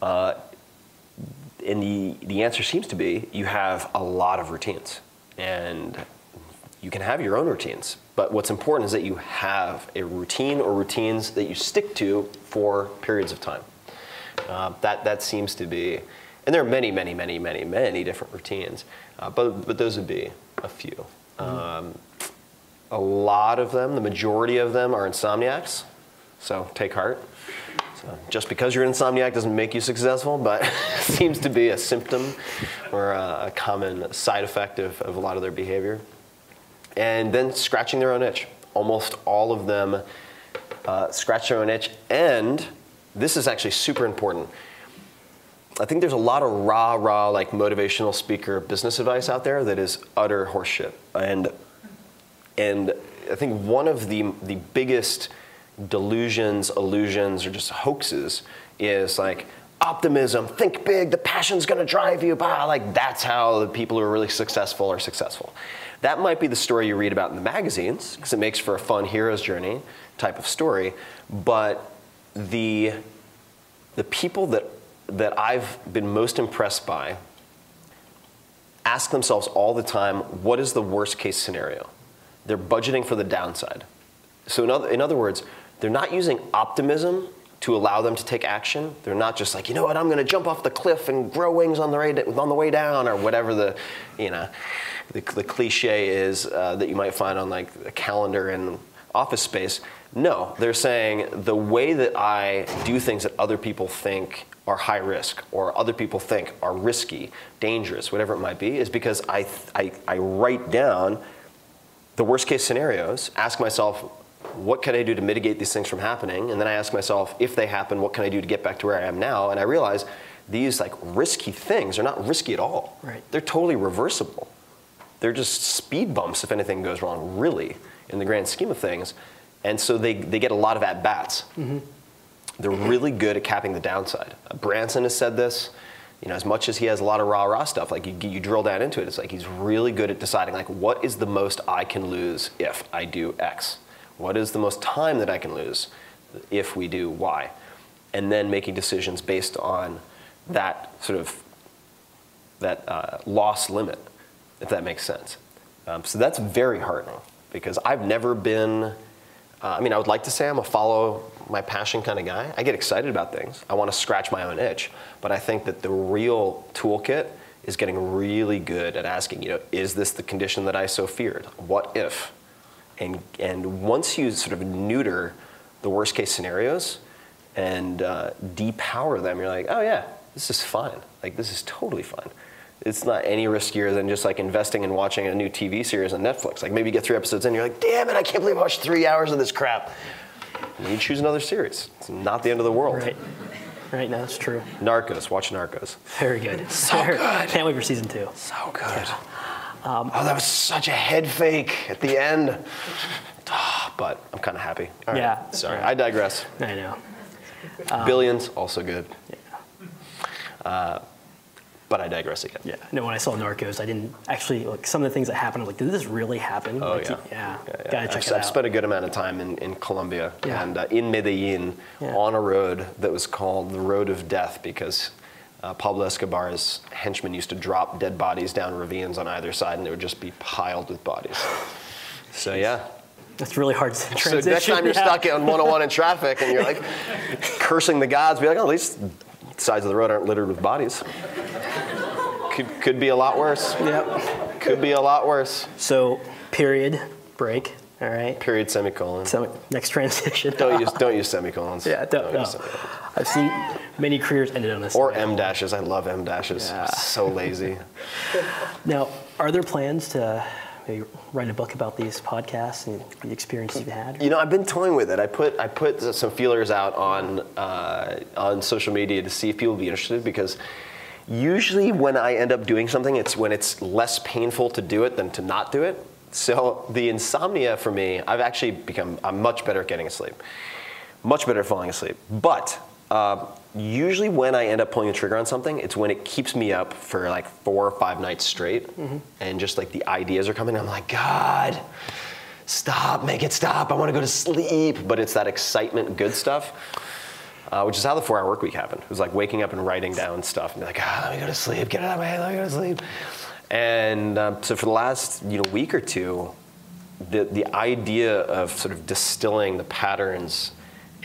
Speaker 2: Uh, and the, the answer seems to be you have a lot of routines. And you can have your own routines. But what's important is that you have a routine or routines that you stick to for periods of time. Uh, that, that seems to be, and there are many, many, many, many, many different routines, uh, but, but those would be a few. Mm-hmm. Um, a lot of them, the majority of them, are insomniacs. So take heart. So just because you're an insomniac doesn't make you successful, but [LAUGHS] seems to be a symptom or a, common side effect of, of a lot of their behavior. And then scratching their own itch. Almost all of them uh, scratch their own itch. And this is actually super important. I think there's a lot of rah rah like motivational speaker business advice out there that is utter horseshit. And and I think one of the the biggest delusions, illusions, or just hoaxes is like optimism, think big, the passion's gonna drive you, bah, like that's how the people who are really successful are successful. That might be the story you read about in the magazines, because it makes for a fun hero's journey type of story, but the, the people that, that I've been most impressed by ask themselves all the time, what is the worst case scenario? They're budgeting for the downside. So in other, in other words, they're not using optimism to allow them to take action. They're not just like, you know what, I'm going to jump off the cliff and grow wings on the way, on the way down, or whatever the, you know, the, the cliche is uh, that you might find on like a calendar in office space. No, they're saying the way that I do things that other people think are high risk or other people think are risky, dangerous, whatever it might be, is because I, I, I write down the worst case scenarios, ask myself, what can I do to mitigate these things from happening? And then I ask myself, if they happen, what can I do to get back to where I am now? And I realize these like risky things are not risky at all.
Speaker 1: Right.
Speaker 2: They're totally reversible. They're just speed bumps if anything goes wrong, really, in the grand scheme of things. And so they, they get a lot of at bats. Mm-hmm. They're really good at capping the downside. Branson has said this. You know, as much as he has a lot of rah rah stuff, like you, you drill down into it, it's like he's really good at deciding like what is the most I can lose if I do X what is the most time that I can lose if we do Y? And then making decisions based on that sort of that uh, loss limit, if that makes sense. Um, so that's very heartening because I've never been. Uh, I mean, I would like to say I'm a follow my passion kind of guy. I get excited about things. I want to scratch my own itch, but I think that the real toolkit is getting really good at asking, you know, is this the condition that I so feared? What if? And, and once you sort of neuter the worst case scenarios and uh, depower them, you're like, oh yeah, this is fine. Like this is totally fine. It's not any riskier than just like investing and watching a new TV series on Netflix. Like maybe you get three episodes in, you're like, damn it, I can't believe I watched three hours of this crap. And you choose another series. It's not the end of the world.
Speaker 1: Right. Right, now that's true.
Speaker 2: Narcos, watch Narcos.
Speaker 1: Very good.
Speaker 2: So good.
Speaker 1: Can't wait for season two.
Speaker 2: So good. Yeah. Um, oh, that was such a head fake at the end. but I'm kind of happy.
Speaker 1: Yeah.
Speaker 2: Sorry, I digress.
Speaker 1: I know.
Speaker 2: Um, Billions, also good. Yeah. Uh, but I digress again.
Speaker 1: Yeah. No, when I saw Narcos, I didn't actually like some of the things that happened. I'm like, did this really happen?
Speaker 2: Oh
Speaker 1: like,
Speaker 2: yeah.
Speaker 1: Yeah. yeah,
Speaker 2: yeah.
Speaker 1: Gotta check
Speaker 2: I've,
Speaker 1: it out.
Speaker 2: I've spent a good amount of time in, in Colombia
Speaker 1: yeah.
Speaker 2: and uh, in Medellin on a road that was called the Road of Death because uh, Pablo Escobar's henchmen used to drop dead bodies down ravines on either side, and it would just be piled with bodies. So yeah,
Speaker 1: That's really hard to
Speaker 2: So next time you're
Speaker 1: yeah.
Speaker 2: stuck on 101 in traffic and you're like cursing the gods, be like, oh, at least the sides of the road aren't littered with bodies. Could, could be a lot worse.
Speaker 1: Yep.
Speaker 2: Could be a lot worse.
Speaker 1: So, period, break. All right.
Speaker 2: Period, semicolon.
Speaker 1: So, next transition.
Speaker 2: Don't use don't use semicolons.
Speaker 1: Yeah, don't, no. I've seen many careers ended on this.
Speaker 2: Or M dashes. I love M dashes.
Speaker 1: Yeah.
Speaker 2: So lazy. [LAUGHS]
Speaker 1: Now, are there plans to maybe write a book about these podcasts and the experience you've had?
Speaker 2: You know, I've been toying with it. I put I put some feelers out on uh, on social media to see if people would be interested because usually when I end up doing something, it's when it's less painful to do it than to not do it. So the insomnia for me, I've actually become I'm much better at getting asleep, much better at falling asleep. But uh, usually when I end up pulling the trigger on something, it's when it keeps me up for like four or five nights straight, and just like the ideas are coming. I'm like, God, stop, make it stop. I want to go to sleep. But it's that excitement, good stuff, uh, which is how the four hour work week happened. It was like waking up and writing down stuff and be like, ah, let me go to sleep, get out of my head, let me go to sleep. And um, so for the last you know, week or two, the, the idea of sort of distilling the patterns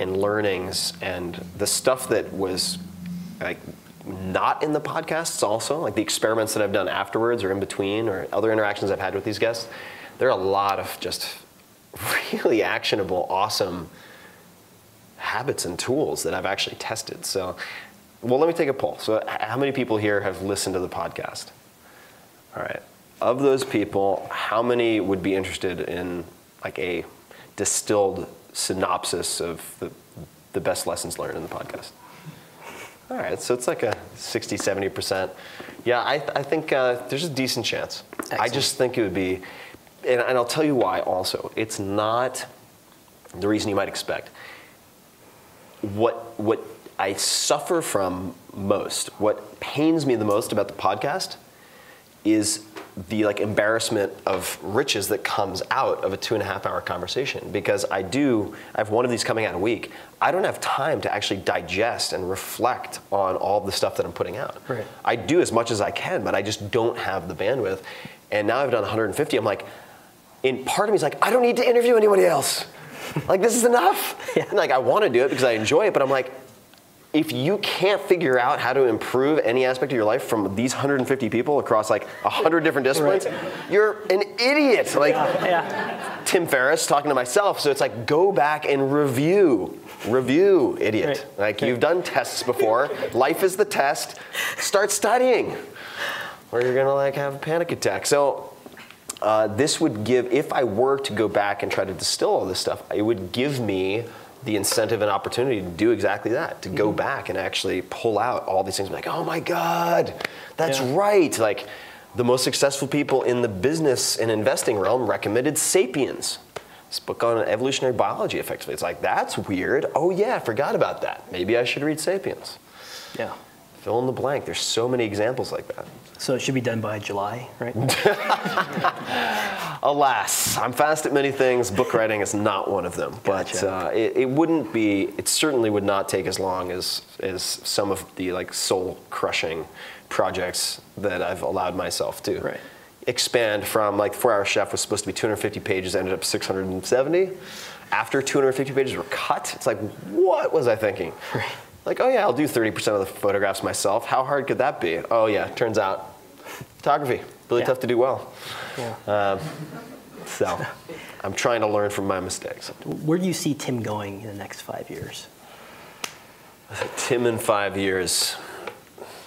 Speaker 2: and learnings and the stuff that was like not in the podcasts also like the experiments that i've done afterwards or in between or other interactions i've had with these guests there are a lot of just really actionable awesome habits and tools that i've actually tested. So well let me take a poll. So how many people here have listened to the podcast? All right. Of those people how many would be interested in like a distilled synopsis of the, the best lessons learned in the podcast all right, so it's like a 60, 70%. Yeah, I, I think uh, there's a decent chance. I just think it would be, and, and I'll tell you why also. It's not the reason you might expect. What, what I suffer from most, what pains me the most about the podcast is the like embarrassment of riches that comes out of a two and a half hour conversation because I do I have one of these coming out a week. I don't have time to actually digest and reflect on all the stuff that I'm putting out.
Speaker 1: Right.
Speaker 2: I do as much as I can, but I just don't have the bandwidth. And now I've done 150. I'm like, in part of me is like, I don't need to interview anybody else. like this is enough. [LAUGHS]
Speaker 1: Yeah.
Speaker 2: And like I want to do it because I enjoy it, but I'm like, if you can't figure out how to improve any aspect of your life from these 150 people across like 100 different disciplines, you're an idiot. Like
Speaker 1: Yeah.
Speaker 2: Tim Ferriss talking to myself. So it's like, go back and review. Review, idiot.
Speaker 1: Right.
Speaker 2: Like you've done tests before. Life is the test. Start studying. Or you're gonna like have a panic attack. So uh, this would give, if I were to go back and try to distill all this stuff, it would give me the incentive and opportunity to do exactly that, to go mm-hmm. back and actually pull out all these things. Like, oh my God, that's
Speaker 1: Yeah.
Speaker 2: right. Like, the most successful people in the business and investing realm recommended Sapiens. This book on evolutionary biology, effectively. It's like, that's weird. Oh, yeah, I forgot about that. Maybe I should read Sapiens.
Speaker 1: Yeah.
Speaker 2: Fill in the blank. There's so many examples like that.
Speaker 1: So it should be done by July, right? [LAUGHS]
Speaker 2: Alas, I'm fast at many things. Book writing is not one of them. But
Speaker 1: Gotcha.
Speaker 2: uh, it, it wouldn't be. It certainly would not take as long as as some of the like soul crushing projects that I've allowed myself to
Speaker 1: Right.
Speaker 2: expand from. Like Four Hour Chef was supposed to be 250 pages, ended up 670. After 250 pages were cut, it's like, what was I thinking?
Speaker 1: Right.
Speaker 2: Like, oh yeah, I'll do 30% of the photographs myself. How hard could that be? Oh yeah, turns out, photography really
Speaker 1: Yeah.
Speaker 2: tough to do well.
Speaker 1: Yeah.
Speaker 2: So I'm trying to learn from my mistakes.
Speaker 1: Where do you see Tim going in the next five years?
Speaker 2: Tim in five years.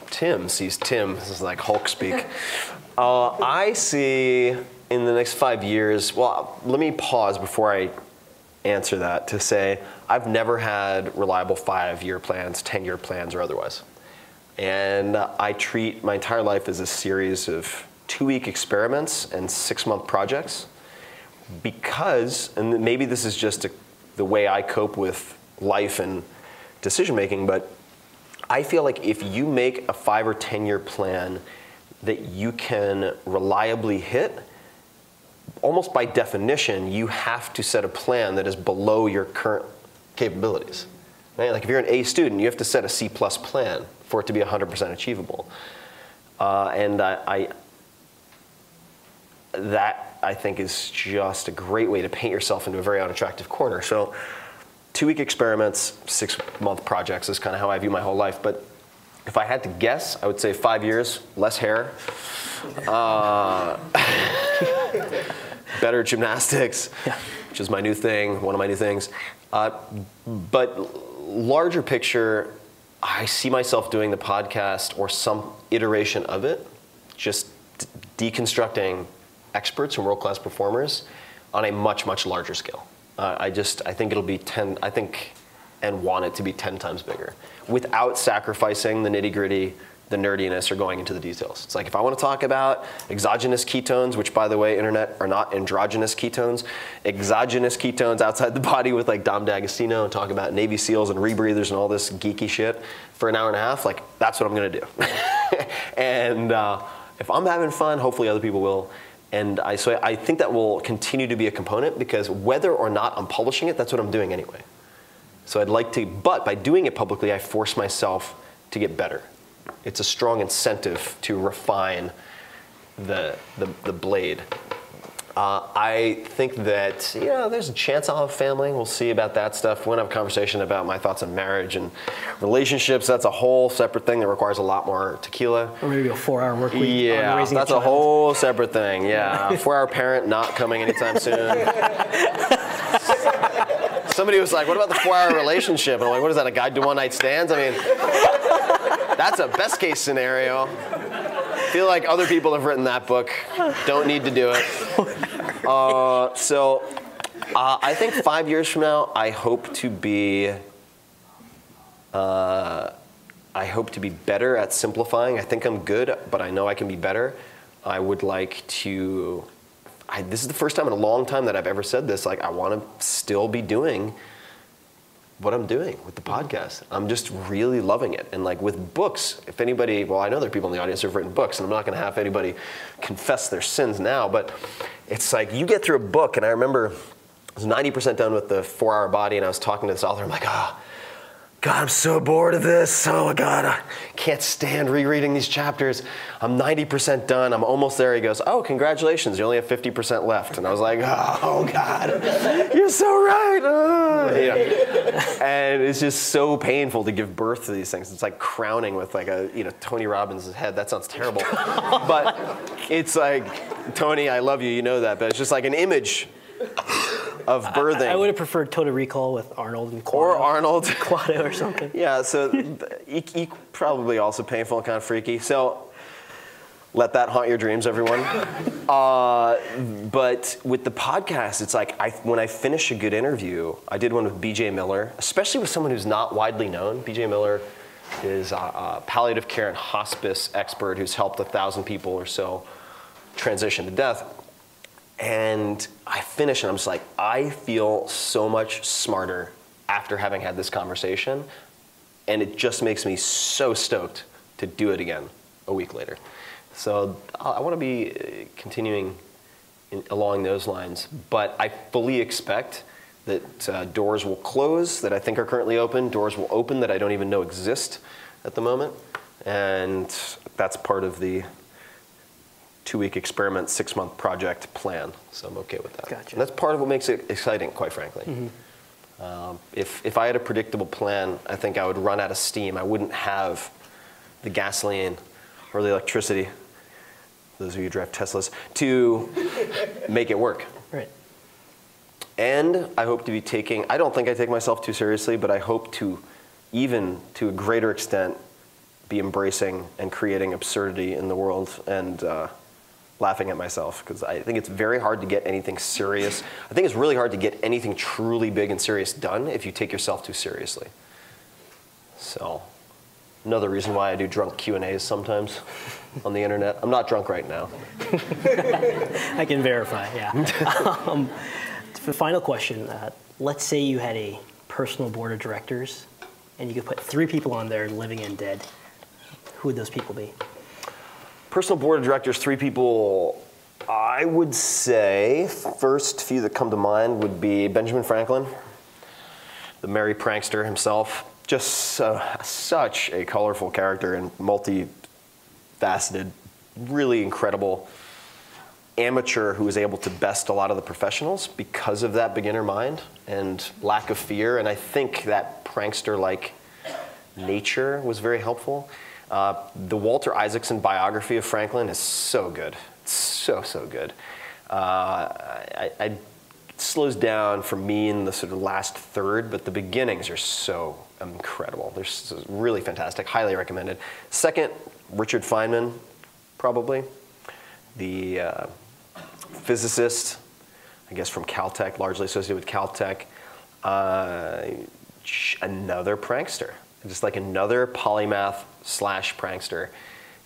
Speaker 2: Tim sees Tim. This is like Hulk speak. Uh, I see in the next five years. Well, let me pause before I answer that to say I've never had reliable five-year plans, ten-year plans, or otherwise. And I treat my entire life as a series of two-week experiments and six-month projects because, and maybe this is just a, the way I cope with life and decision making, but I feel like if you make a five or 10 year plan that you can reliably hit, almost by definition, you have to set a plan that is below your current capabilities. Right? Like if you're an A student, you have to set a C plus plan for it to be 100% achievable. Uh, and I, I, that I think is just a great way to paint yourself into a very unattractive corner. So, two week experiments, six month projects is kind of how I view my whole life. But if I had to guess, I would say five years, less hair, uh, [LAUGHS] better gymnastics,
Speaker 1: Yeah.
Speaker 2: which is my new thing, one of my new things. Uh, but larger picture, I see myself doing the podcast or some iteration of it, just d- deconstructing experts and world class performers on a much, much larger scale. Uh, I just, I think it'll be 10, I think, and want it to be 10 times bigger without sacrificing the nitty gritty, the nerdiness, or going into the details. It's like if I want to talk about exogenous ketones, which by the way, internet are not androgynous ketones, exogenous ketones outside the body with like Dom D'Agostino and talk about Navy SEALs and rebreathers and all this geeky shit for an hour and a half, like that's what I'm to do. [LAUGHS] and uh, if I'm having fun, hopefully other people will. And I, so I think that will continue to be a component because whether or not I'm publishing it, that's what I'm doing anyway. So I'd like to, but by doing it publicly, I force myself to get better. It's a strong incentive to refine the, the, the blade. Uh, I think that, you know, there's a chance I'll have family. We'll see about that stuff. To have a conversation about my thoughts on marriage and relationships. That's a whole separate thing that requires a lot more tequila.
Speaker 1: Or maybe a four-hour work week
Speaker 2: Yeah, that's a
Speaker 1: child.
Speaker 2: whole separate thing. Yeah, a four-hour parent not coming anytime soon. [LAUGHS] Somebody was like, "What about the four-hour relationship?" And I'm like, "What is that? A guy do one-night stands?" I mean, that's a best-case scenario. Feel like other people have written that book. Don't need to do it. Uh, so, uh, I think five years from now, I hope to be. Uh, I hope to be better at simplifying. I think I'm good, but I know I can be better. I would like to. I, this is the first time in a long time that I've ever said this. Like, I want to still be doing what I'm doing with the podcast. I'm just really loving it. And like with books, if anybody, well, I know there are people in the audience who've written books, and I'm not going to have anybody confess their sins now, but it's like you get through a book, and I remember I was 90% done with the four hour body, and I was talking to this author. I'm like, ah. God, I'm so bored of this. Oh God, I can't stand rereading these chapters. I'm 90% done. I'm almost there. He goes, Oh, congratulations. You only have 50% left. And I was like, Oh God, you're so right. Ah," you know. And it's just so painful to give birth to these things. It's like crowning with like a, you know, Tony Robbins' head. That sounds terrible. but it's like, Tony, I love you. You know that. But it's just like an image of birthing.
Speaker 1: I would have preferred Total Recall with Arnold and Quato.
Speaker 2: or Arnold. [LAUGHS]
Speaker 1: Quato or something. [LAUGHS]
Speaker 2: Yeah, so e- e- probably also painful and kind of freaky. So let that haunt your dreams, everyone. [LAUGHS] uh, but with the podcast, it's like I, when I finish a good interview, I did one with BJ Miller, especially with someone who's not widely known. BJ Miller is a, a palliative care and hospice expert who's helped a thousand people or so transition to death. And I finish and I'm just like, I feel so much smarter after having had this conversation. And it just makes me so stoked to do it again a week later. So I want to be uh, continuing in, along those lines. But I fully expect that uh, doors will close that I think are currently open, doors will open that I don't even know exist at the moment. And that's part of the two week experiment, six month project plan. So I'm okay with that.
Speaker 1: Gotcha.
Speaker 2: And that's part of what makes it exciting, quite frankly. Um, if, if I had a predictable plan, I think I would run out of steam. I wouldn't have the gasoline or the electricity, those of you who drive Teslas, to make it work.
Speaker 1: Right.
Speaker 2: And I hope to be taking, I don't think I take myself too seriously, but I hope to, even to a greater extent, be embracing and creating absurdity in the world and uh, laughing at myself. Because I think it's very hard to get anything serious. I think it's really hard to get anything truly big and serious done if you take yourself too seriously. So, another reason why I do drunk Q&As sometimes on the internet. I'm not drunk right now. [LAUGHS]
Speaker 1: I can verify, yeah. [LAUGHS] um, for the final question, uh, let's say you had a personal board of directors and you could put three people on there, living and dead. Who would those people be?
Speaker 2: Personal board of directors, three people. I would say first few that come to mind would be Benjamin Franklin, the merry prankster himself. Just uh, such a colorful character and multifaceted, really incredible amateur who was able to best a lot of the professionals because of that beginner mind and lack of fear. And I think that prankster like nature was very helpful. Uh, the Walter Isaacson biography of Franklin is so good. It's so, so good. Uh, I, I, it slows down for me in the sort of last third, but the beginnings are so incredible. They're really fantastic. Highly recommended. Second, Richard Feynman, probably. The uh, physicist, I guess from Caltech, largely associated with Caltech. Uh, another prankster, just like another polymath slash prankster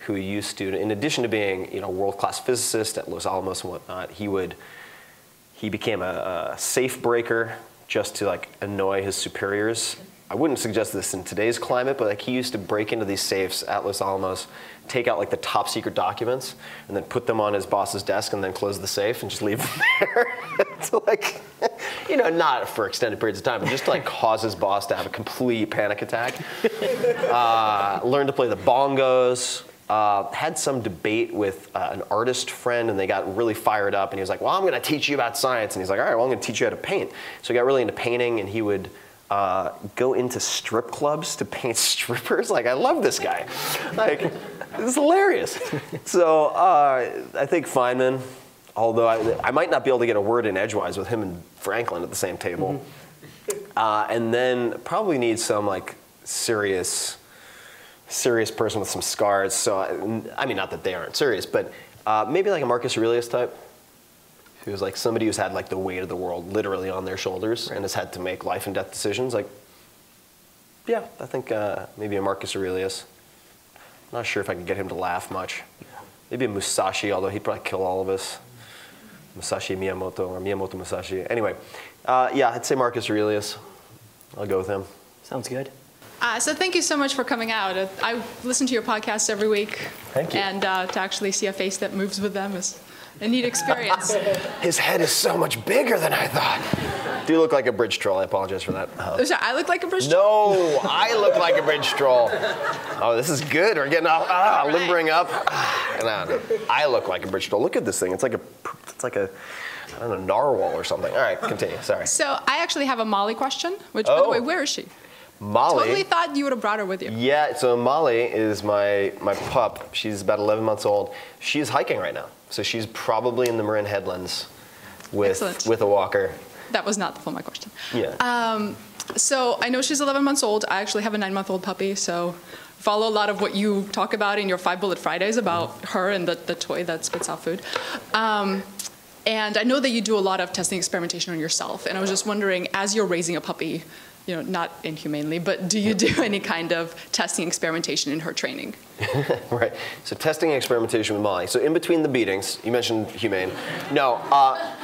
Speaker 2: who used to, in addition to being you know world class physicist at Los Alamos and whatnot, he would he became a, a safe breaker just to like annoy his superiors. I wouldn't suggest this in today's climate, but like he used to break into these safes at Los Alamos, take out like the top secret documents, and then put them on his boss's desk, and then close the safe and just leave them [LAUGHS] there. [LAUGHS] to like, you know, not for extended periods of time, but just to like cause his boss to have a complete panic attack. [LAUGHS] Uh, learned to play the bongos. Uh, had some debate with uh, an artist friend, and they got really fired up. And he was like, "Well, I'm going to teach you about science." And he's like, "All right, well, I'm going to teach you how to paint." So he got really into painting, and he would uh, go into strip clubs to paint [LAUGHS] strippers. Like, I love this guy. Like, it's hilarious. So uh, I think Feynman, although I, I, might not be able to get a word in edgewise with him and Franklin at the same table. Mm-hmm. Uh, and then probably need some like serious, serious person with some scars. So I, I mean, not that they aren't serious, but uh, maybe like a Marcus Aurelius type who's like somebody who's had like the weight of the world literally on their shoulders right. and has had to make life and death decisions. Like, yeah, I think uh, maybe a Marcus Aurelius. Not sure if I could get him to laugh much. Maybe a Musashi, although he'd probably kill all of us. Musashi Miyamoto or Miyamoto Musashi. Anyway, uh, yeah, I'd say Marcus Aurelius. I'll go with him.
Speaker 1: Sounds good.
Speaker 3: Uh, so thank you so much for coming out. I listen to your podcast every week.
Speaker 2: Thank you.
Speaker 3: And uh, to actually see a face that moves with them is a neat experience. [LAUGHS]
Speaker 2: His head is so much bigger than I thought. Do you look like a bridge troll? I apologize for that.
Speaker 3: Oh. Sorry, I look like a bridge troll?
Speaker 2: No, I look like a bridge troll. Oh, this is good. We're getting all, ah, right. limbering up. Ah, no, no. I look like a bridge troll. Look at this thing. It's like a, it's like a, I don't know, narwhal or something. All right, continue. Sorry.
Speaker 3: So I actually have a Molly question, which, oh. by the oh. way, where is she?
Speaker 2: Molly.
Speaker 3: Totally thought you would have brought her with you.
Speaker 2: Yeah, so Molly is my, my pup. She's about 11 months old. She's hiking right now. So she's probably in the Marin Headlands with, with a walker.
Speaker 3: That was not the full my question.
Speaker 2: Yeah.
Speaker 3: Um, so I know she's 11 months old. I actually have a nine month old puppy, so follow a lot of what you talk about in your Five Bullet Fridays about her and the, the toy that spits out food. Um, and I know that you do a lot of testing experimentation on yourself. And I was just wondering, as you're raising a puppy, you know, not inhumanely, but do you do any kind of testing experimentation in her training? [LAUGHS]
Speaker 2: right. So testing and experimentation with Molly. So in between the beatings, you mentioned humane. No, uh,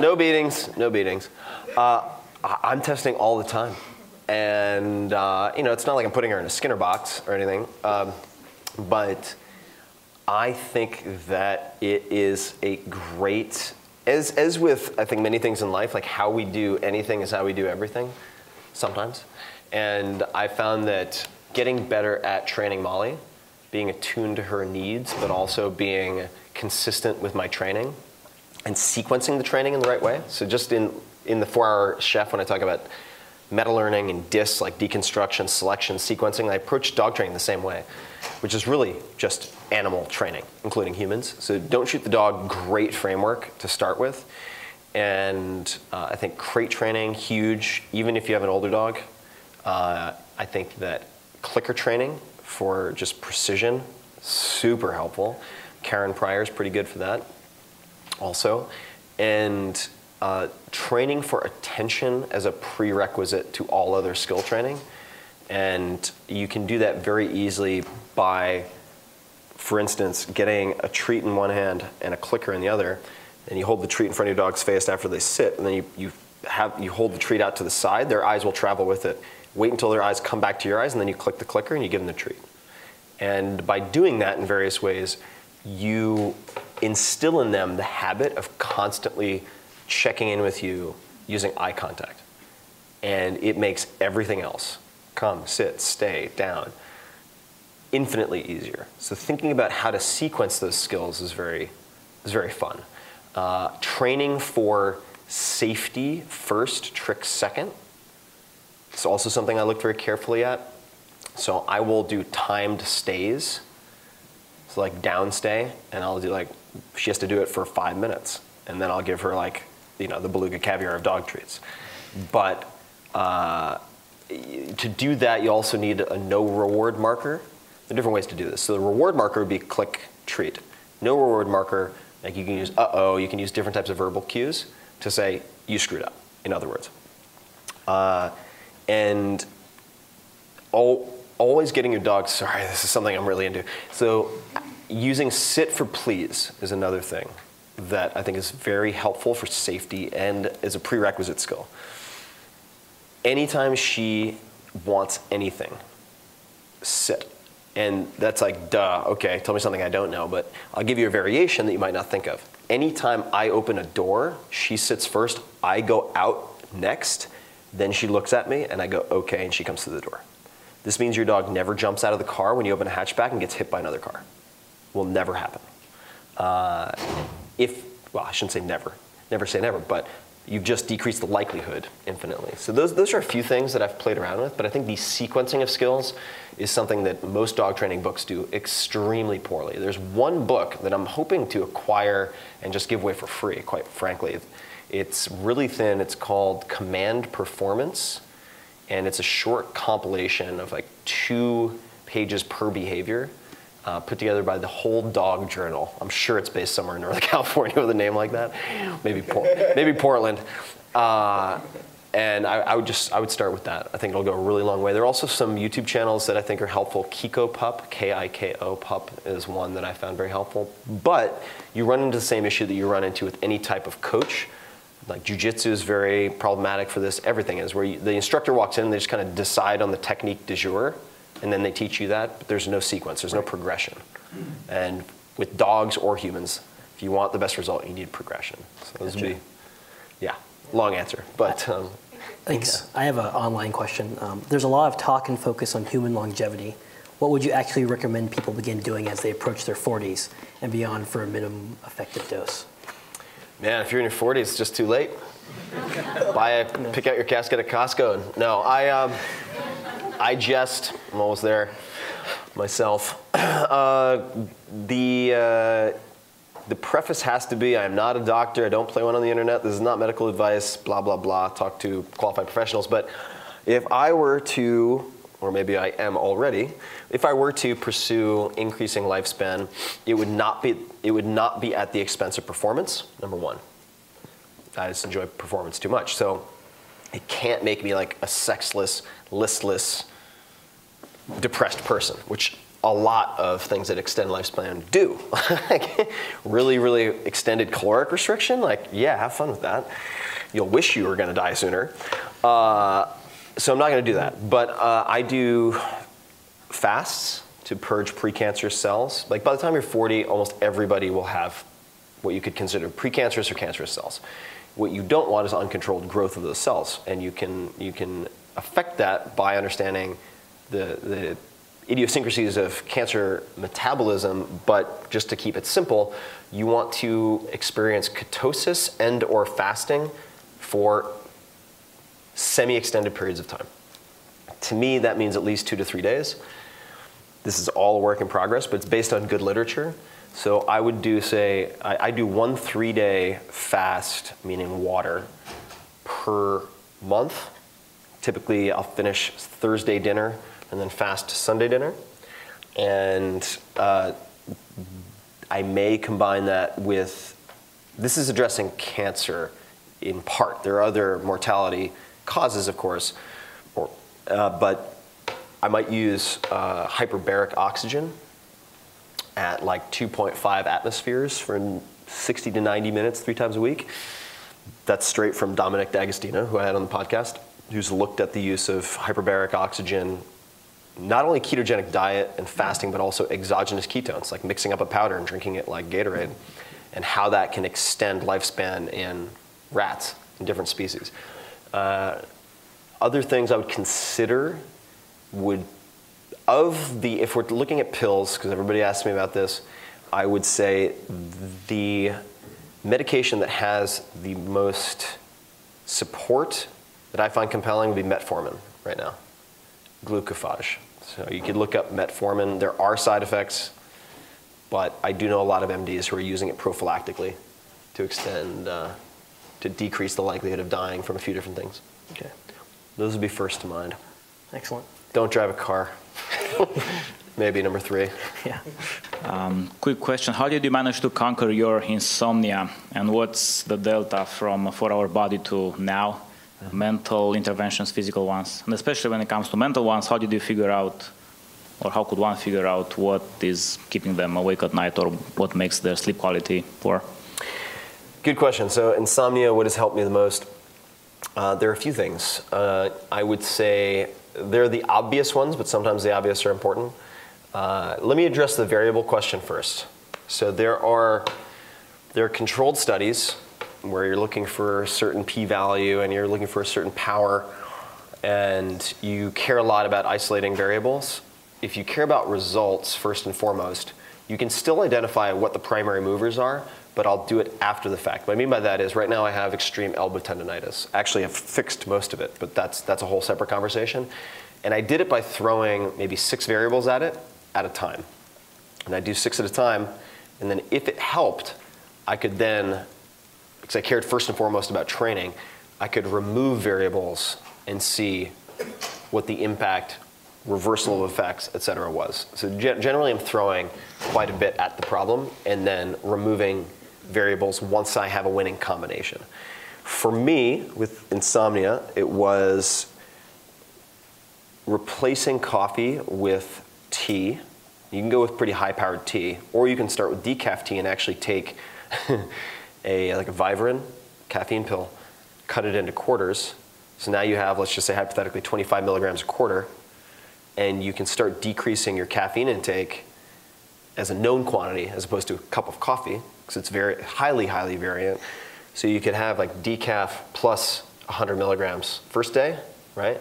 Speaker 2: no beatings, no beatings. Uh, I'm testing all the time, and uh, you know, it's not like I'm putting her in a Skinner box or anything, um, but I think that it is a great. As, as with I think many things in life, like how we do anything is how we do everything sometimes. And I found that getting better at training Molly, being attuned to her needs, but also being consistent with my training and sequencing the training in the right way. So just in, in the four hour chef, when I talk about meta learning and DIS, like deconstruction, selection, sequencing, I approach dog training the same way, which is really just animal training, including humans. So don't shoot the dog, great framework to start with. And uh, I think crate training, huge, even if you have an older dog. Uh, I think that clicker training for just precision, super helpful. Karen Pryor is pretty good for that also. And uh, training for attention as a prerequisite to all other skill training. And you can do that very easily by, for instance, getting a treat in one hand and a clicker in the other and you hold the treat in front of your dog's face after they sit, and then you, you, have, you hold the treat out to the side, their eyes will travel with it. Wait until their eyes come back to your eyes, and then you click the clicker and you give them the treat. And by doing that in various ways, you instill in them the habit of constantly checking in with you using eye contact. And it makes everything else come, sit, stay, down infinitely easier. So thinking about how to sequence those skills is very, is very fun. Uh, training for safety first, tricks second. It's also something I look very carefully at. So I will do timed stays. So like down stay, and I'll do like she has to do it for five minutes, and then I'll give her like you know the beluga caviar of dog treats. But uh, to do that, you also need a no reward marker. There are different ways to do this. So the reward marker would be click treat. No reward marker, like you can use uh oh, you can use different types of verbal cues to say you screwed up. In other words, uh, and all always getting your dog, sorry, this is something I'm really into. So, using sit for please is another thing that I think is very helpful for safety and is a prerequisite skill. Anytime she wants anything, sit. And that's like, duh, okay, tell me something I don't know, but I'll give you a variation that you might not think of. Anytime I open a door, she sits first, I go out next, then she looks at me, and I go, okay, and she comes to the door. This means your dog never jumps out of the car when you open a hatchback and gets hit by another car. Will never happen. Uh, if, well, I shouldn't say never, never say never, but you've just decreased the likelihood infinitely. So those, those are a few things that I've played around with, but I think the sequencing of skills is something that most dog training books do extremely poorly. There's one book that I'm hoping to acquire and just give away for free, quite frankly. It's really thin. It's called Command Performance and it's a short compilation of like two pages per behavior. Uh, put together by the Whole Dog Journal. I'm sure it's based somewhere in Northern [LAUGHS] California with a name like that. Maybe, maybe Portland. Uh, and I, I, would just I would start with that. I think it'll go a really long way. There are also some YouTube channels that I think are helpful. Kiko Pup, K-I-K-O Pup, is one that I found very helpful. But you run into the same issue that you run into with any type of coach, like jujitsu is very problematic for this. Everything is where you, the instructor walks in and they just kind of decide on the technique du jour, and then they teach you that. But there's no sequence. There's right. no progression. And with dogs or humans, if you want the best result, you need progression. So those would be, yeah, long answer, but. Um,
Speaker 1: Thanks. I have an online question. Um, there's a lot of talk and focus on human longevity. What would you actually recommend people begin doing as they approach their 40s and beyond for a minimum effective dose?
Speaker 2: Man, if you're in your 40s, it's just too late. [LAUGHS] Buy a, pick out your casket at Costco. No, I, um, I just, I'm almost there myself. [CLEARS THROAT] Uh, the, uh, the preface has to be I am not a doctor, I don't play one on the internet, this is not medical advice, blah, blah, blah. Talk to qualified professionals. But if I were to or maybe I am already, if I were to pursue increasing lifespan, it would not be it would not be at the expense of performance. Number one, I just enjoy performance too much, so it can't make me like a sexless, listless, depressed person, which a lot of things that extend lifespan do. [LAUGHS] really, really extended caloric restriction, like yeah, have fun with that. You'll wish you were going to die sooner. Uh, so I'm not going to do that. But uh, I do fasts to purge precancerous cells. Like by the time you're 40, almost everybody will have what you could consider precancerous or cancerous cells. What you don't want is uncontrolled growth of those cells, and you can you can affect that by understanding the the idiosyncrasies of cancer metabolism. But just to keep it simple, you want to experience ketosis and or fasting for semi-extended periods of time. To me, that means at least two to three days. This is all a work in progress, but it's based on good literature. So I would do, say, I, I do one three-day fast, meaning water, per month. Typically, I'll finish Thursday dinner and then fast Sunday dinner. And uh, I may combine that with, this is addressing cancer in part. There are other mortality causes, of course, or, uh, but I might use uh, hyperbaric oxygen at like 2.5 atmospheres for 60 to 90 minutes, three times a week. That's straight from Dominic D'Agostino, who I had on the podcast, who's looked at the use of hyperbaric oxygen, not only ketogenic diet and fasting, but also exogenous ketones, like mixing up a powder and drinking it like Gatorade, and how that can extend lifespan in rats in different species. Uh, other things I would consider would, of the, if we're looking at pills, because everybody asks me about this, I would say the medication that has the most support that I find compelling would be metformin right now, glucophage. So you could look up metformin. There are side effects, but I do know a lot of MDs who are using it prophylactically to extend, uh, to decrease the likelihood of dying from a few different things.
Speaker 1: Okay,
Speaker 2: Those would be first to mind.
Speaker 1: excellent.
Speaker 2: Don't drive a car. [LAUGHS] Maybe number three.
Speaker 1: Yeah.
Speaker 4: Um, quick question: How did you manage to conquer your insomnia, and what's the delta from four hour body to now? Mental interventions, physical ones, and especially when it comes to mental ones, how did you figure out, or how could one figure out what is keeping them awake at night, or what makes their sleep quality poor?
Speaker 2: Good question. So, insomnia, what has helped me the most? Uh, there are a few things. Uh, I would say they're the obvious ones, but sometimes the obvious are important. Uh, let me address the variable question first. So, there are there are controlled studies where you're looking for a certain p-value and you're looking for a certain power, and you care a lot about isolating variables. If you care about results first and foremost, you can still identify what the primary movers are, but I'll do it after the fact. What I mean by that is right now I have extreme elbow tendonitis. Actually, I've fixed most of it, but that's, that's a whole separate conversation. And I did it by throwing maybe six variables at it at a time. And I do six at a time, and then if it helped, I could then, because I cared first and foremost about training, I could remove variables and see what the impact, reversal of effects, et cetera, was. So ge- generally, I'm throwing quite a bit at the problem and then removing variables once I have a winning combination. For me, with insomnia, it was replacing coffee with tea. You can go with pretty high powered tea, or you can start with decaf tea and actually take [LAUGHS] a like a Vivarin caffeine pill, cut it into quarters. So now you have, let's just say hypothetically, 25 milligrams a quarter, and you can start decreasing your caffeine intake as a known quantity as opposed to a cup of coffee because it's very highly, highly variant. So you could have like decaf plus 100 milligrams first day, right?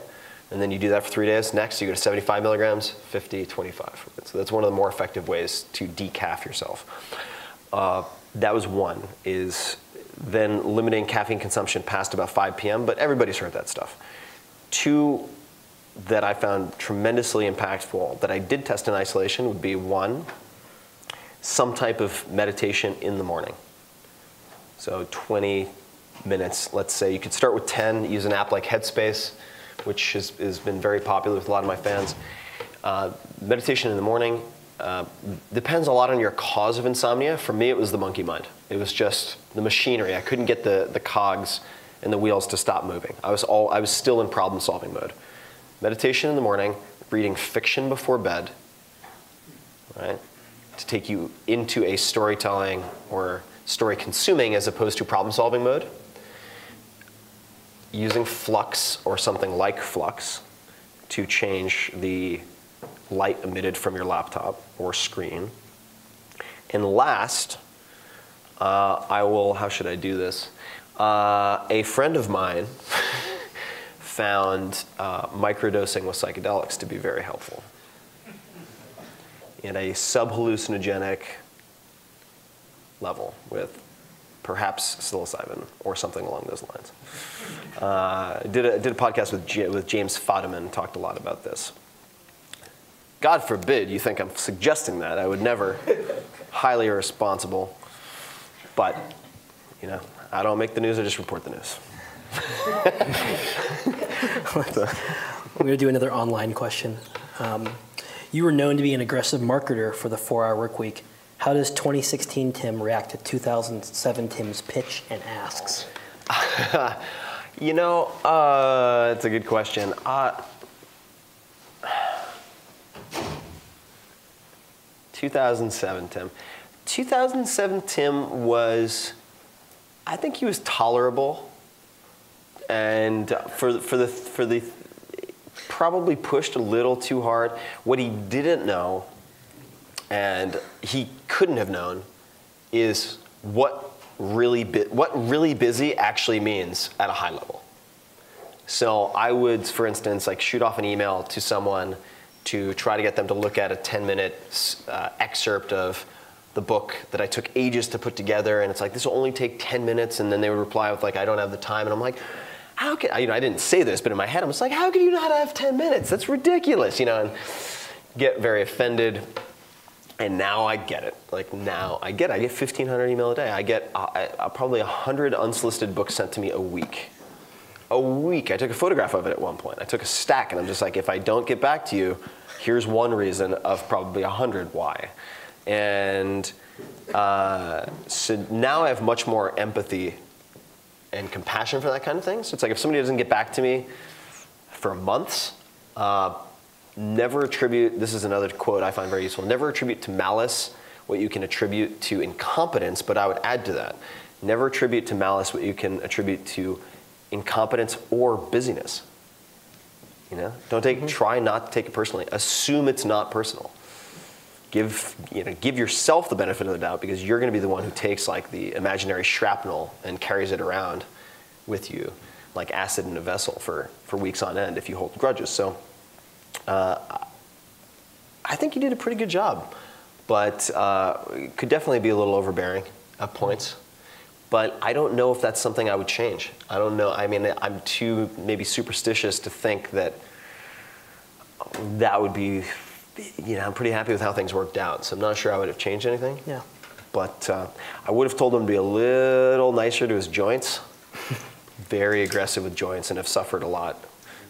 Speaker 2: And then you do that for three days. Next, you go to 75 milligrams, 50, 25. So that's one of the more effective ways to decaf yourself. Uh, that was one, is then limiting caffeine consumption past about 5 p.m., but everybody's heard that stuff. Two that I found tremendously impactful that I did test in isolation would be one, some type of meditation in the morning. So 20 minutes, let's say. You could start with 10, use an app like Headspace, which has, has been very popular with a lot of my fans. Uh, meditation in the morning uh, depends a lot on your cause of insomnia. For me, it was the monkey mind. It was just the machinery. I couldn't get the, the cogs and the wheels to stop moving. I was, all, I was still in problem solving mode. Meditation in the morning, reading fiction before bed, right? To take you into a storytelling or story consuming as opposed to problem solving mode. Using Flux or something like Flux to change the light emitted from your laptop or screen. And last, uh, I will, how should I do this? Uh, a friend of mine [LAUGHS] found uh, microdosing with psychedelics to be very helpful in a subhallucinogenic level with perhaps psilocybin or something along those lines. Uh, did, a, did a podcast with, J- with James Fadiman, talked a lot about this. God forbid you think I'm suggesting that. I would never. Highly irresponsible. But, you know, I don't make the news, I just report the news. [LAUGHS]
Speaker 1: I'm going to do another online question. Um, you were known to be an aggressive marketer for the four hour work week. How does 2016 Tim react to 2007 Tim's pitch and asks? [LAUGHS]
Speaker 2: You know, uh, it's a good question. Uh, 2007 Tim. 2007 Tim was, I think he was tolerable, and for for the for the probably pushed a little too hard. What he didn't know, and he couldn't have known, is what really what really busy actually means at a high level. So I would, for instance, like shoot off an email to someone to try to get them to look at a 10 minute uh, excerpt of the book that I took ages to put together, and it's like this will only take 10 minutes, and then they would reply with like, I don't have the time, and I'm like, how can you know? I didn't say this, but in my head, I'm just like, how can you not have 10 minutes? That's ridiculous, you know, and get very offended. And now I get it. Like now I get it. I get 1,500 email a day. I get uh, uh, probably 100 unsolicited books sent to me a week. A week. I took a photograph of it at one point. I took a stack, and I'm just like, if I don't get back to you, here's one reason of probably 100 why. And uh, so now I have much more empathy and compassion for that kind of thing. So it's like if somebody doesn't get back to me for months, uh, never attribute, this is another quote I find very useful, never attribute to malice what you can attribute to incompetence, but I would add to that, never attribute to malice what you can attribute to incompetence or busyness. You know, don't take, mm-hmm. try not to take it personally. Assume it's not personal. Give, you know, give yourself the benefit of the doubt because you're going to be the one who takes like the imaginary shrapnel and carries it around with you like acid in a vessel for, for weeks on end if you hold grudges. So uh, I think you did a pretty good job, but uh, could definitely be a little overbearing at points. But I don't know if that's something I would change. I don't know. I mean, I'm too maybe superstitious to think that that would be. You know, I'm pretty happy with how things worked out, so I'm not sure I would have changed anything.
Speaker 1: Yeah.
Speaker 2: But uh, I would have told him to be a little nicer to his joints. [LAUGHS] Very aggressive with joints, and have suffered a lot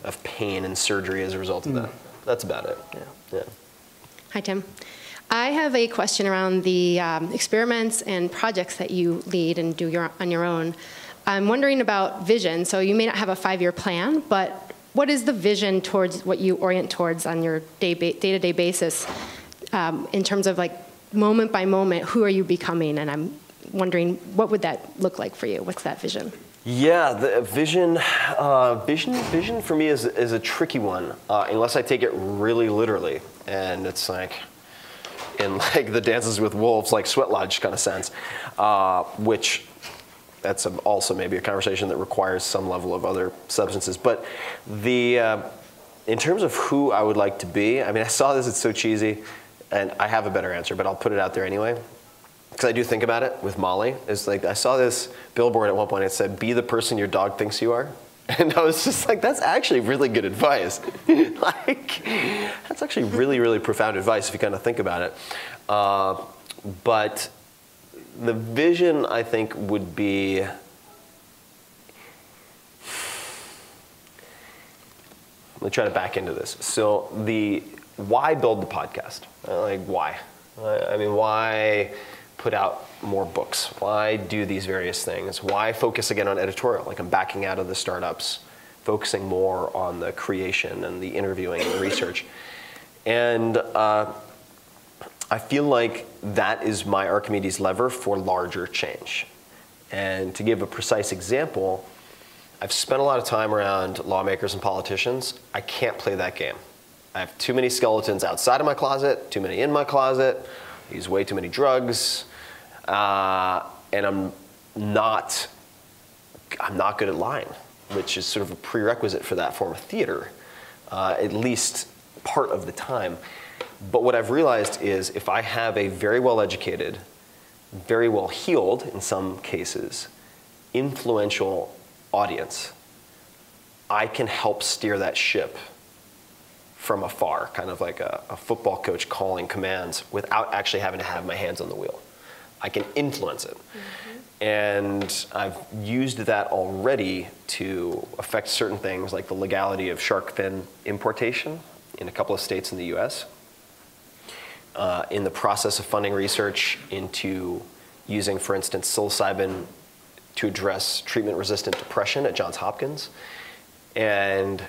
Speaker 2: of pain and surgery as a result of mm. that. That's about it.
Speaker 1: Yeah.
Speaker 2: Yeah.
Speaker 5: Hi, Tim. I have a question around the um, experiments and projects that you lead and do your, on your own. I'm wondering about vision. So you may not have a five-year plan, but what is the vision towards what you orient towards on your day to day basis um, in terms of like moment by moment? Who are you becoming? And I'm wondering what would that look like for you? What's that vision?
Speaker 2: Yeah, the vision, uh, vision, vision for me is, is a tricky one, uh, unless I take it really literally. And it's like, in [LAUGHS] like the Dances with Wolves, like Sweat Lodge kind of sense, uh, which that's a, also maybe a conversation that requires some level of other substances. But the, uh, in terms of who I would like to be, I mean, I saw this, it's so cheesy, and I have a better answer, but I'll put it out there anyway. Because I do think about it with Molly. It's like I saw this billboard at one point. It said, "Be the person your dog thinks you are." [LAUGHS] And I was just like, that's actually really good advice. [LAUGHS] like, that's actually really, really profound advice if you kind of think about it. Uh, but the vision, I think, would be. Let me try to back into this. So the why build the podcast? Like why? I mean, why put out more books? Why do these various things? Why focus again on editorial? Like I'm backing out of the startups, focusing more on the creation and the interviewing and the research. And uh, I feel like that is my Archimedes lever for larger change. And to give a precise example, I've spent a lot of time around lawmakers and politicians. I can't play that game. I have too many skeletons outside of my closet, too many in my closet use way too many drugs, uh, and I'm not I'm not good at lying, which is sort of a prerequisite for that form of theater, uh, at least part of the time. But what I've realized is if I have a very well educated, very well heeled, in some cases, influential audience, I can help steer that ship from afar, kind of like a, a, football coach calling commands without actually having to have my hands on the wheel. I can influence it. Mm-hmm. And I've used that already to affect certain things like the legality of shark fin importation in a couple of states in the US. Uh, in the process of funding research into using, for instance, psilocybin to address treatment resistant depression at Johns Hopkins. And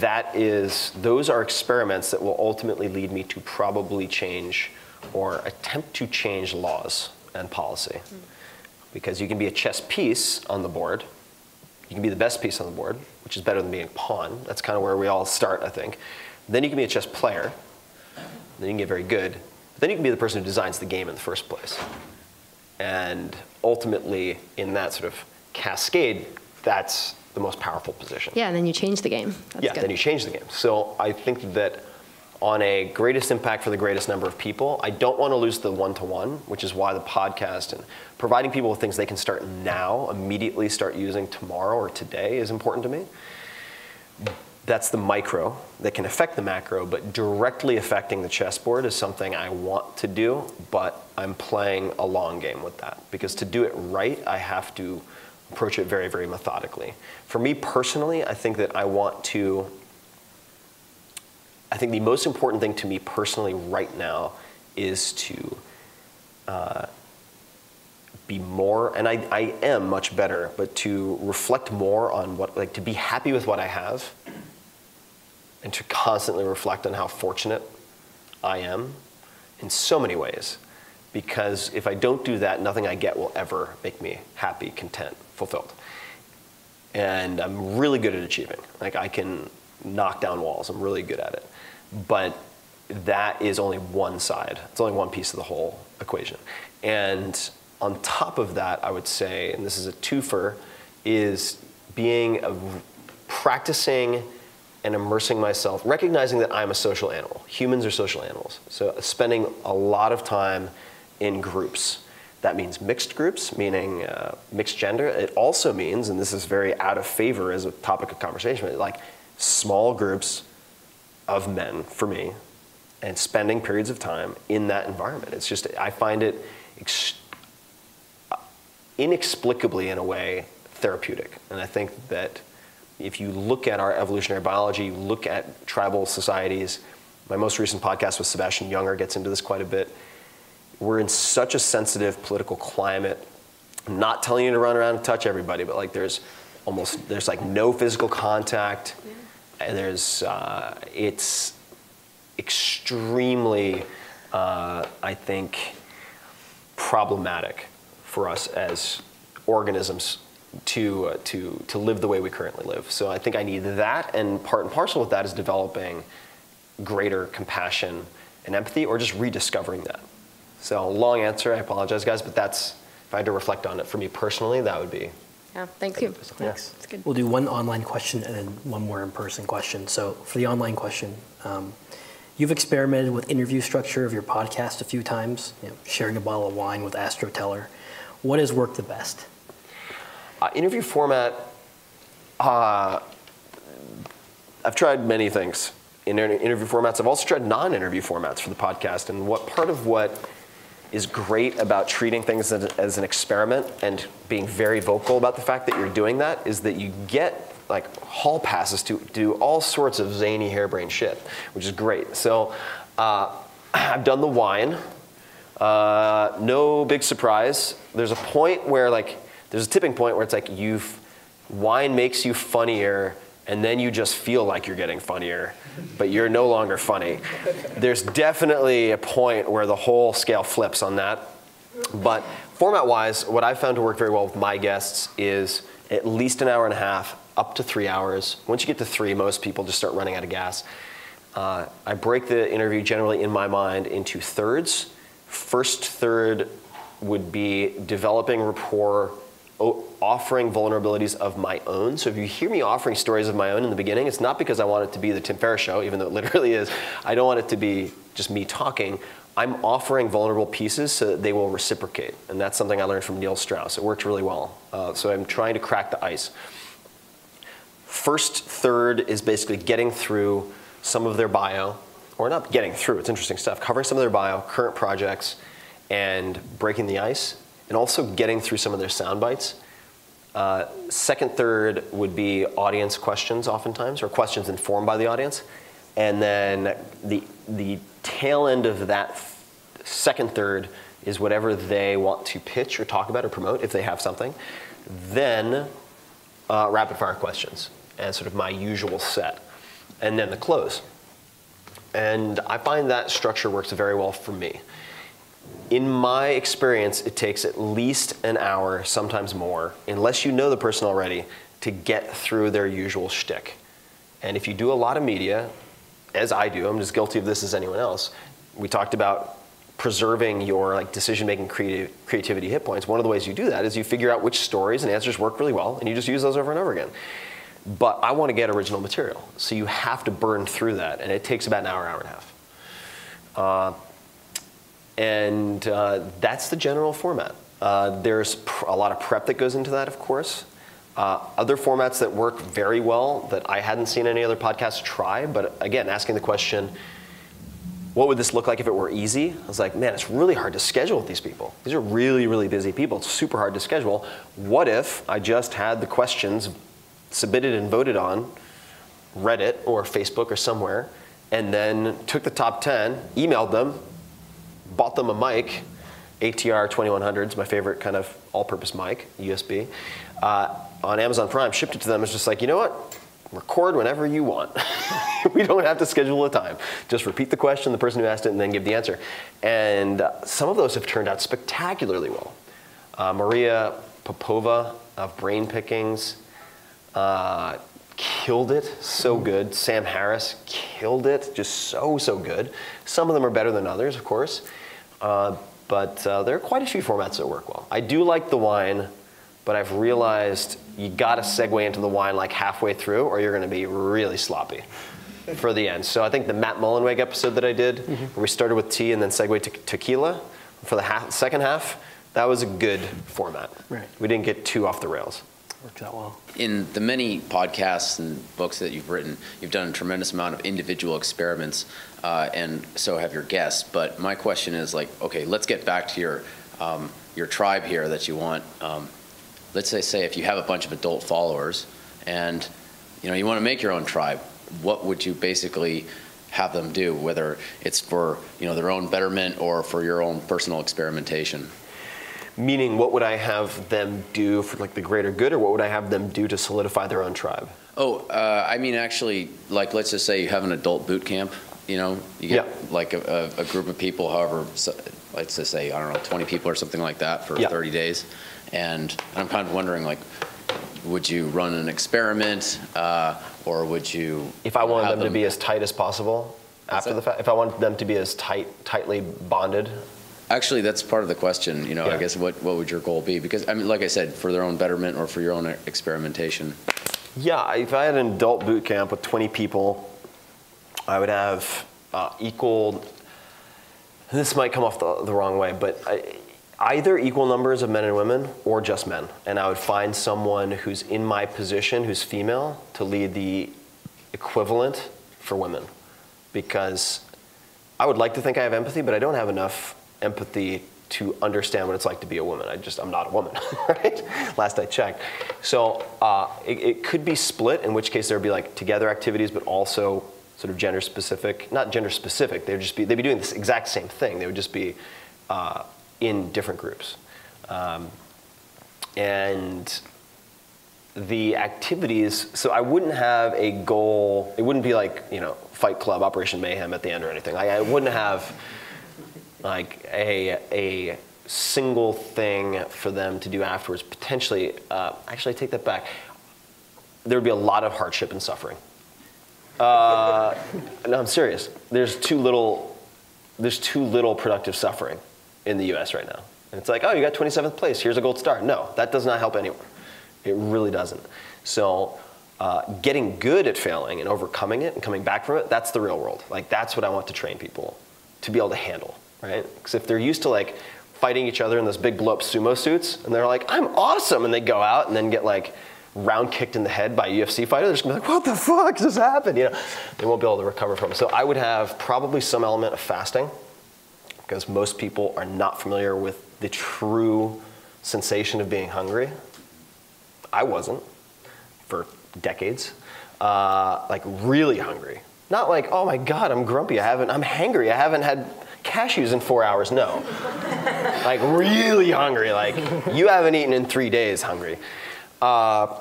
Speaker 2: that is, those are experiments that will ultimately lead me to probably change or attempt to change laws and policy. Mm. Because you can be a chess piece on the board, you can be the best piece on the board, which is better than being a pawn. That's kind of where we all start, I think. Then you can be a chess player, then you can get very good. But then you can be the person who designs the game in the first place. And ultimately, in that sort of cascade, that's the most powerful position.
Speaker 5: Yeah, and then you change the game.
Speaker 2: That's yeah, good. then you change the game. So I think that on a greatest impact for the greatest number of people. I don't want to lose the one to one, which is why the podcast and providing people with things they can start now, immediately start using tomorrow or today is important to me. That's the micro that can affect the macro, but directly affecting the chessboard is something I want to do, but I'm playing a long game with that. Because to do it right, I have to approach it very, very methodically. For me personally, I think that I want to I think the most important thing to me personally right now is to uh, be more, and I, I am much better, but to reflect more on what, like to be happy with what I have and to constantly reflect on how fortunate I am in so many ways. Because if I don't do that, nothing I get will ever make me happy, content, fulfilled. And I'm really good at achieving. Like I can knock down walls, I'm really good at it but that is only one side. It's only one piece of the whole equation. And on top of that, I would say, and this is a twofer, is being a, practicing and immersing myself, recognizing that I'm a social animal. Humans are social animals. So spending a lot of time in groups. That means mixed groups, meaning uh, mixed gender. It also means, and this is very out of favor as a topic of conversation, like small groups of men for me and spending periods of time in that environment. It's just, I find it ex- inexplicably, in a way, therapeutic. And I think that if you look at our evolutionary biology, you look at tribal societies, my most recent podcast with Sebastian Junger gets into this quite a bit. We're in such a sensitive political climate. I'm not telling you to run around and touch everybody, but like there's almost there's like no physical contact. Yeah there's uh, it's extremely, uh, I think, problematic for us as organisms to uh, to to live the way we currently live. So I think I need that, and part and parcel with that is developing greater compassion and empathy, or just rediscovering that. So long answer. I apologize, guys, but that's if I had to reflect on it for me personally, that would be
Speaker 5: yeah, thank you.
Speaker 1: Thanks. That's good. We'll do one online question and then one more in-person question. So for the online question, um, you've experimented with interview structure of your podcast a few times, you know, sharing a bottle of wine with Astro Teller. What has worked the best?
Speaker 2: Uh, interview format, uh, I've tried many things in interview formats. I've also tried non-interview formats for the podcast. And what part of what is great about treating things as, an experiment and being very vocal about the fact that you're doing that is that you get like hall passes to do all sorts of zany harebrained shit, which is great. So uh, [CLEARS THROAT] I've done the wine. Uh, no big surprise. There's a point where like there's a tipping point where it's like you've wine makes you funnier and then you just feel like you're getting funnier, but you're no longer funny. There's definitely a point where the whole scale flips on that. But format wise, what I've found to work very well with my guests is at least an hour and a half, up to three hours. Once you get to three, most people just start running out of gas. Uh, I break the interview generally in my mind into thirds. First third would be developing rapport offering vulnerabilities of my own. So if you hear me offering stories of my own in the beginning, it's not because I want it to be the Tim Ferriss show, even though it [LAUGHS] literally is. I don't want it to be just me talking. I'm offering vulnerable pieces so that they will reciprocate. And that's something I learned from Neil Strauss. It worked really well. Uh, so I'm trying to crack the ice. First third is basically getting through some of their bio, or not getting through, it's interesting stuff, covering some of their bio, current projects, and breaking the ice and also getting through some of their sound bites. Uh, second, third would be audience questions, oftentimes, or questions informed by the audience. And then the, the tail end of that second third is whatever they want to pitch or talk about or promote, if they have something. Then uh, rapid fire questions and sort of my usual set. And then the close. And I find that structure works very well for me in my experience, it takes at least an hour, sometimes more, unless you know the person already, to get through their usual shtick. And if you do a lot of media, as I do, I'm as guilty of this as anyone else. We talked about preserving your like decision-making creative, creativity hit points. One of the ways you do that is you figure out which stories and answers work really well, and you just use those over and over again. But I want to get original material, so you have to burn through that, and it takes about an hour, hour and a half. Uh, and uh, that's the general format. Uh, there's a lot of prep that goes into that, of course. Uh, other formats that work very well that I hadn't seen any other podcasts try, but again, asking the question, what would this look like if it were easy? I was like, man, it's really hard to schedule with these people. These are really, really busy people. It's super hard to schedule. What if I just had the questions submitted and voted on Reddit or Facebook or somewhere, and then took the top 10, emailed them, bought them a mic, ATR 2100 is my favorite kind of all-purpose mic, USB, uh, on Amazon Prime, shipped it to them. It's just like, you know what? Record whenever you want. [LAUGHS] we don't have to schedule a time. Just repeat the question, the person who asked it, and then give the answer. And uh, some of those have turned out spectacularly well. Uh, Maria Popova of Brain Pickings uh, killed it, so good. Sam Harris killed it, just so, so good. Some of them are better than others, of course. Uh, but uh, there are quite a few formats that work well. I do like the wine, but I've realized you got to segue into the wine like halfway through, or you're going to be really sloppy for the end. So I think the Matt Mullenweg episode that I did, where we started with tea and then segued to tequila for the half, second half, that was a good format.
Speaker 1: Right.
Speaker 2: We didn't get too off the rails.
Speaker 1: Out well.
Speaker 6: In the many podcasts and books that you've written, you've done a tremendous amount of individual experiments, uh, and so have your guests. But my question is like, okay, let's get back to your um, your tribe here that you want. Um, let's say, say if you have a bunch of adult followers, and you know you want to make your own tribe, what would you basically have them do? Whether it's for you know their own betterment or for your own personal experimentation.
Speaker 2: Meaning, what would I have them do for like the greater good, or what would I have them do to solidify their own tribe?
Speaker 6: Oh, uh, I mean, actually, like, let's just say you have an adult boot camp. You know, you get
Speaker 2: Yeah.
Speaker 6: like a, a, group of people, however, so, let's just say I don't know, 20 people or something like that for
Speaker 2: Yeah.
Speaker 6: 30 days, and I'm kind of wondering, like, would you run an experiment, uh, or would you?
Speaker 2: If I wanted
Speaker 6: have
Speaker 2: them, to be as tight as possible after the fact, if I wanted them to be as tight, tightly bonded,
Speaker 6: Actually, that's part of the question. You know,
Speaker 2: Yeah.
Speaker 6: I guess what what would your goal be? Because I mean, like I said, for their own betterment or for your own experimentation.
Speaker 2: yeah, if I had an adult boot camp with 20 people, I would have uh, equal. This might come off the, the wrong way, but I, either equal numbers of men and women or just men. And I would find someone who's in my position, who's female, to lead the equivalent for women. Because I would like to think I have empathy, but I don't have enough empathy to understand what it's like to be a woman. I just, I'm not a woman, [LAUGHS] right? Last I checked. So uh, it, it could be split, in which case there would be like together activities, but also sort of gender specific, not gender specific, they'd just be, they'd be doing this exact same thing. They would just be uh, in different groups. Um, and the activities, so I wouldn't have a goal, it wouldn't be like, you know, Fight Club, Operation Mayhem at the end or anything. I, I wouldn't have like a, a single thing for them to do afterwards. Potentially, uh, actually, I take that back. There would be a lot of hardship and suffering. Uh, [LAUGHS] no, I'm serious. There's too little, there's too little productive suffering in the U.S. right now. And it's like, oh, you got 27th place. Here's a gold star. No, that does not help anyone. It really doesn't. So, uh, getting good at failing and overcoming it and coming back from it, that's the real world. Like, that's what I want to train people to be able to handle, right? Because if they're used to like fighting each other in those big blow up sumo suits and they're like, I'm awesome, and they go out and then get like round kicked in the head by a UFC fighter, they're just gonna be like, what the fuck just happened? You know, they won't be able to recover from it. So I would have probably some element of fasting because most people are not familiar with the true sensation of being hungry. I wasn't for decades. Uh, like really hungry. Not like, oh my God, I'm grumpy. I haven't, I'm hangry. I haven't had cashews in four hours. No. like really hungry. Like you haven't eaten in three days hungry. Uh,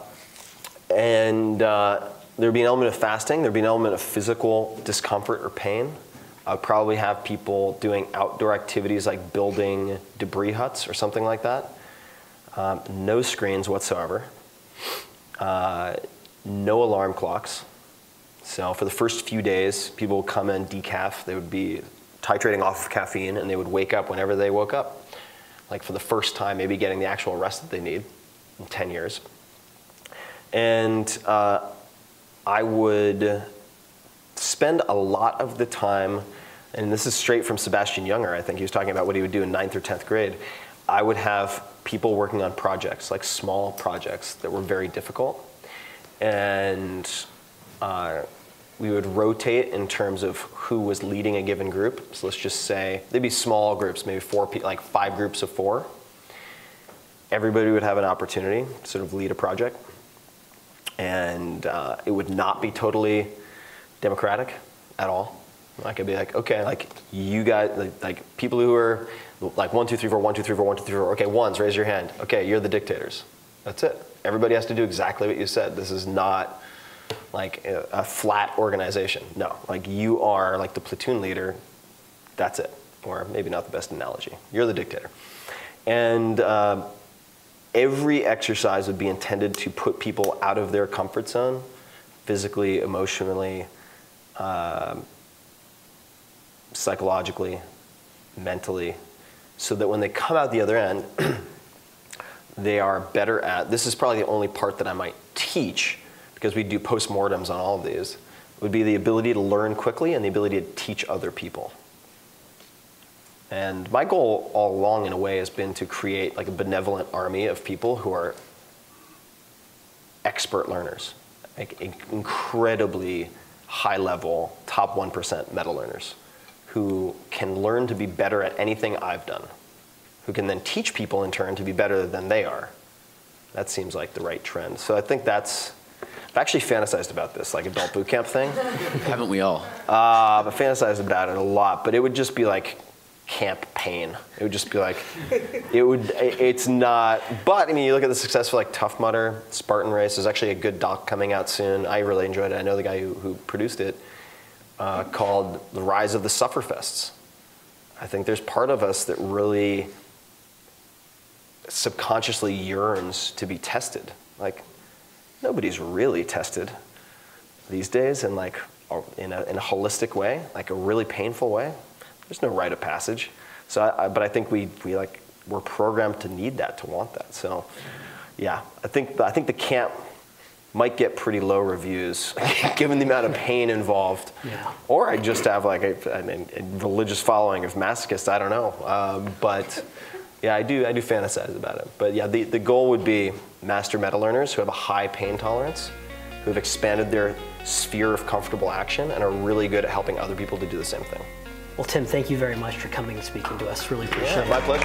Speaker 2: and uh, there'd be an element of fasting. There'd be an element of physical discomfort or pain. I would probably have people doing outdoor activities like building debris huts or something like that. Um, no screens whatsoever. Uh, no alarm clocks. So for the first few days, people would come in decaf. They would be titrating off of caffeine, and they would wake up whenever they woke up. Like for the first time, maybe getting the actual rest that they need in 10 years. And uh, I would spend a lot of the time and this is straight from Sebastian Junger, I think he was talking about what he would do in ninth or 10th grade. I would have people working on projects, like small projects that were very difficult. And uh, we would rotate in terms of who was leading a given group. So let's just say they'd be small groups, maybe four, like five groups of four. Everybody would have an opportunity to sort of lead a project. And uh, it would not be totally democratic at all. I could be like, okay, like you got like, like people who are like one, two, three, four, one, two, three, four, one, two, three, four. Okay, ones, raise your hand. Okay, you're the dictators. That's it. Everybody has to do exactly what you said. This is not like a, a flat organization. No, like you are like the platoon leader. That's it. Or maybe not the best analogy. You're the dictator. And uh, every exercise would be intended to put people out of their comfort zone, physically, emotionally, um, psychologically, mentally, so that when they come out the other end, [CLEARS THROAT] they are better at. This is probably the only part that I might teach because we do postmortems on all of these. Would be the ability to learn quickly and the ability to teach other people. And my goal all along, in a way, has been to create like a benevolent army of people who are expert learners, like incredibly high level, top 1% meta learners who can learn to be better at anything I've done, who can then teach people in turn to be better than they are. That seems like the right trend. So I think that's. I've actually fantasized about this, like adult boot camp thing. [LAUGHS]
Speaker 6: Haven't we all?
Speaker 2: Uh, I've fantasized about it a lot, but it would just be like camp pain. It would just be like, it would, it's not, but I mean, you look at the success of like Tough Mudder, Spartan Race, there's actually a good doc coming out soon. I really enjoyed it. I know the guy who, who produced it, uh, called The Rise of the Sufferfests. I think there's part of us that really subconsciously yearns to be tested. Like, nobody's really tested these days in like in a, in a holistic way, like a really painful way. There's no rite of passage. So, I, I, but I think we, we like we're programmed to need that, to want that. So, yeah, I think I think the camp might get pretty low reviews [LAUGHS] given the amount of pain involved.
Speaker 1: Yeah.
Speaker 2: Or I just have like a, I mean, a religious following of masochists. I don't know, um, but yeah, I do I do fantasize about it. But yeah, the, the goal would be master meta learners who have a high pain tolerance, who have expanded their sphere of comfortable action and are really good at helping other people to do the same thing.
Speaker 1: Well, Tim, thank you very much for coming and speaking to us. Really appreciate
Speaker 2: yeah,
Speaker 1: it.
Speaker 2: My pleasure.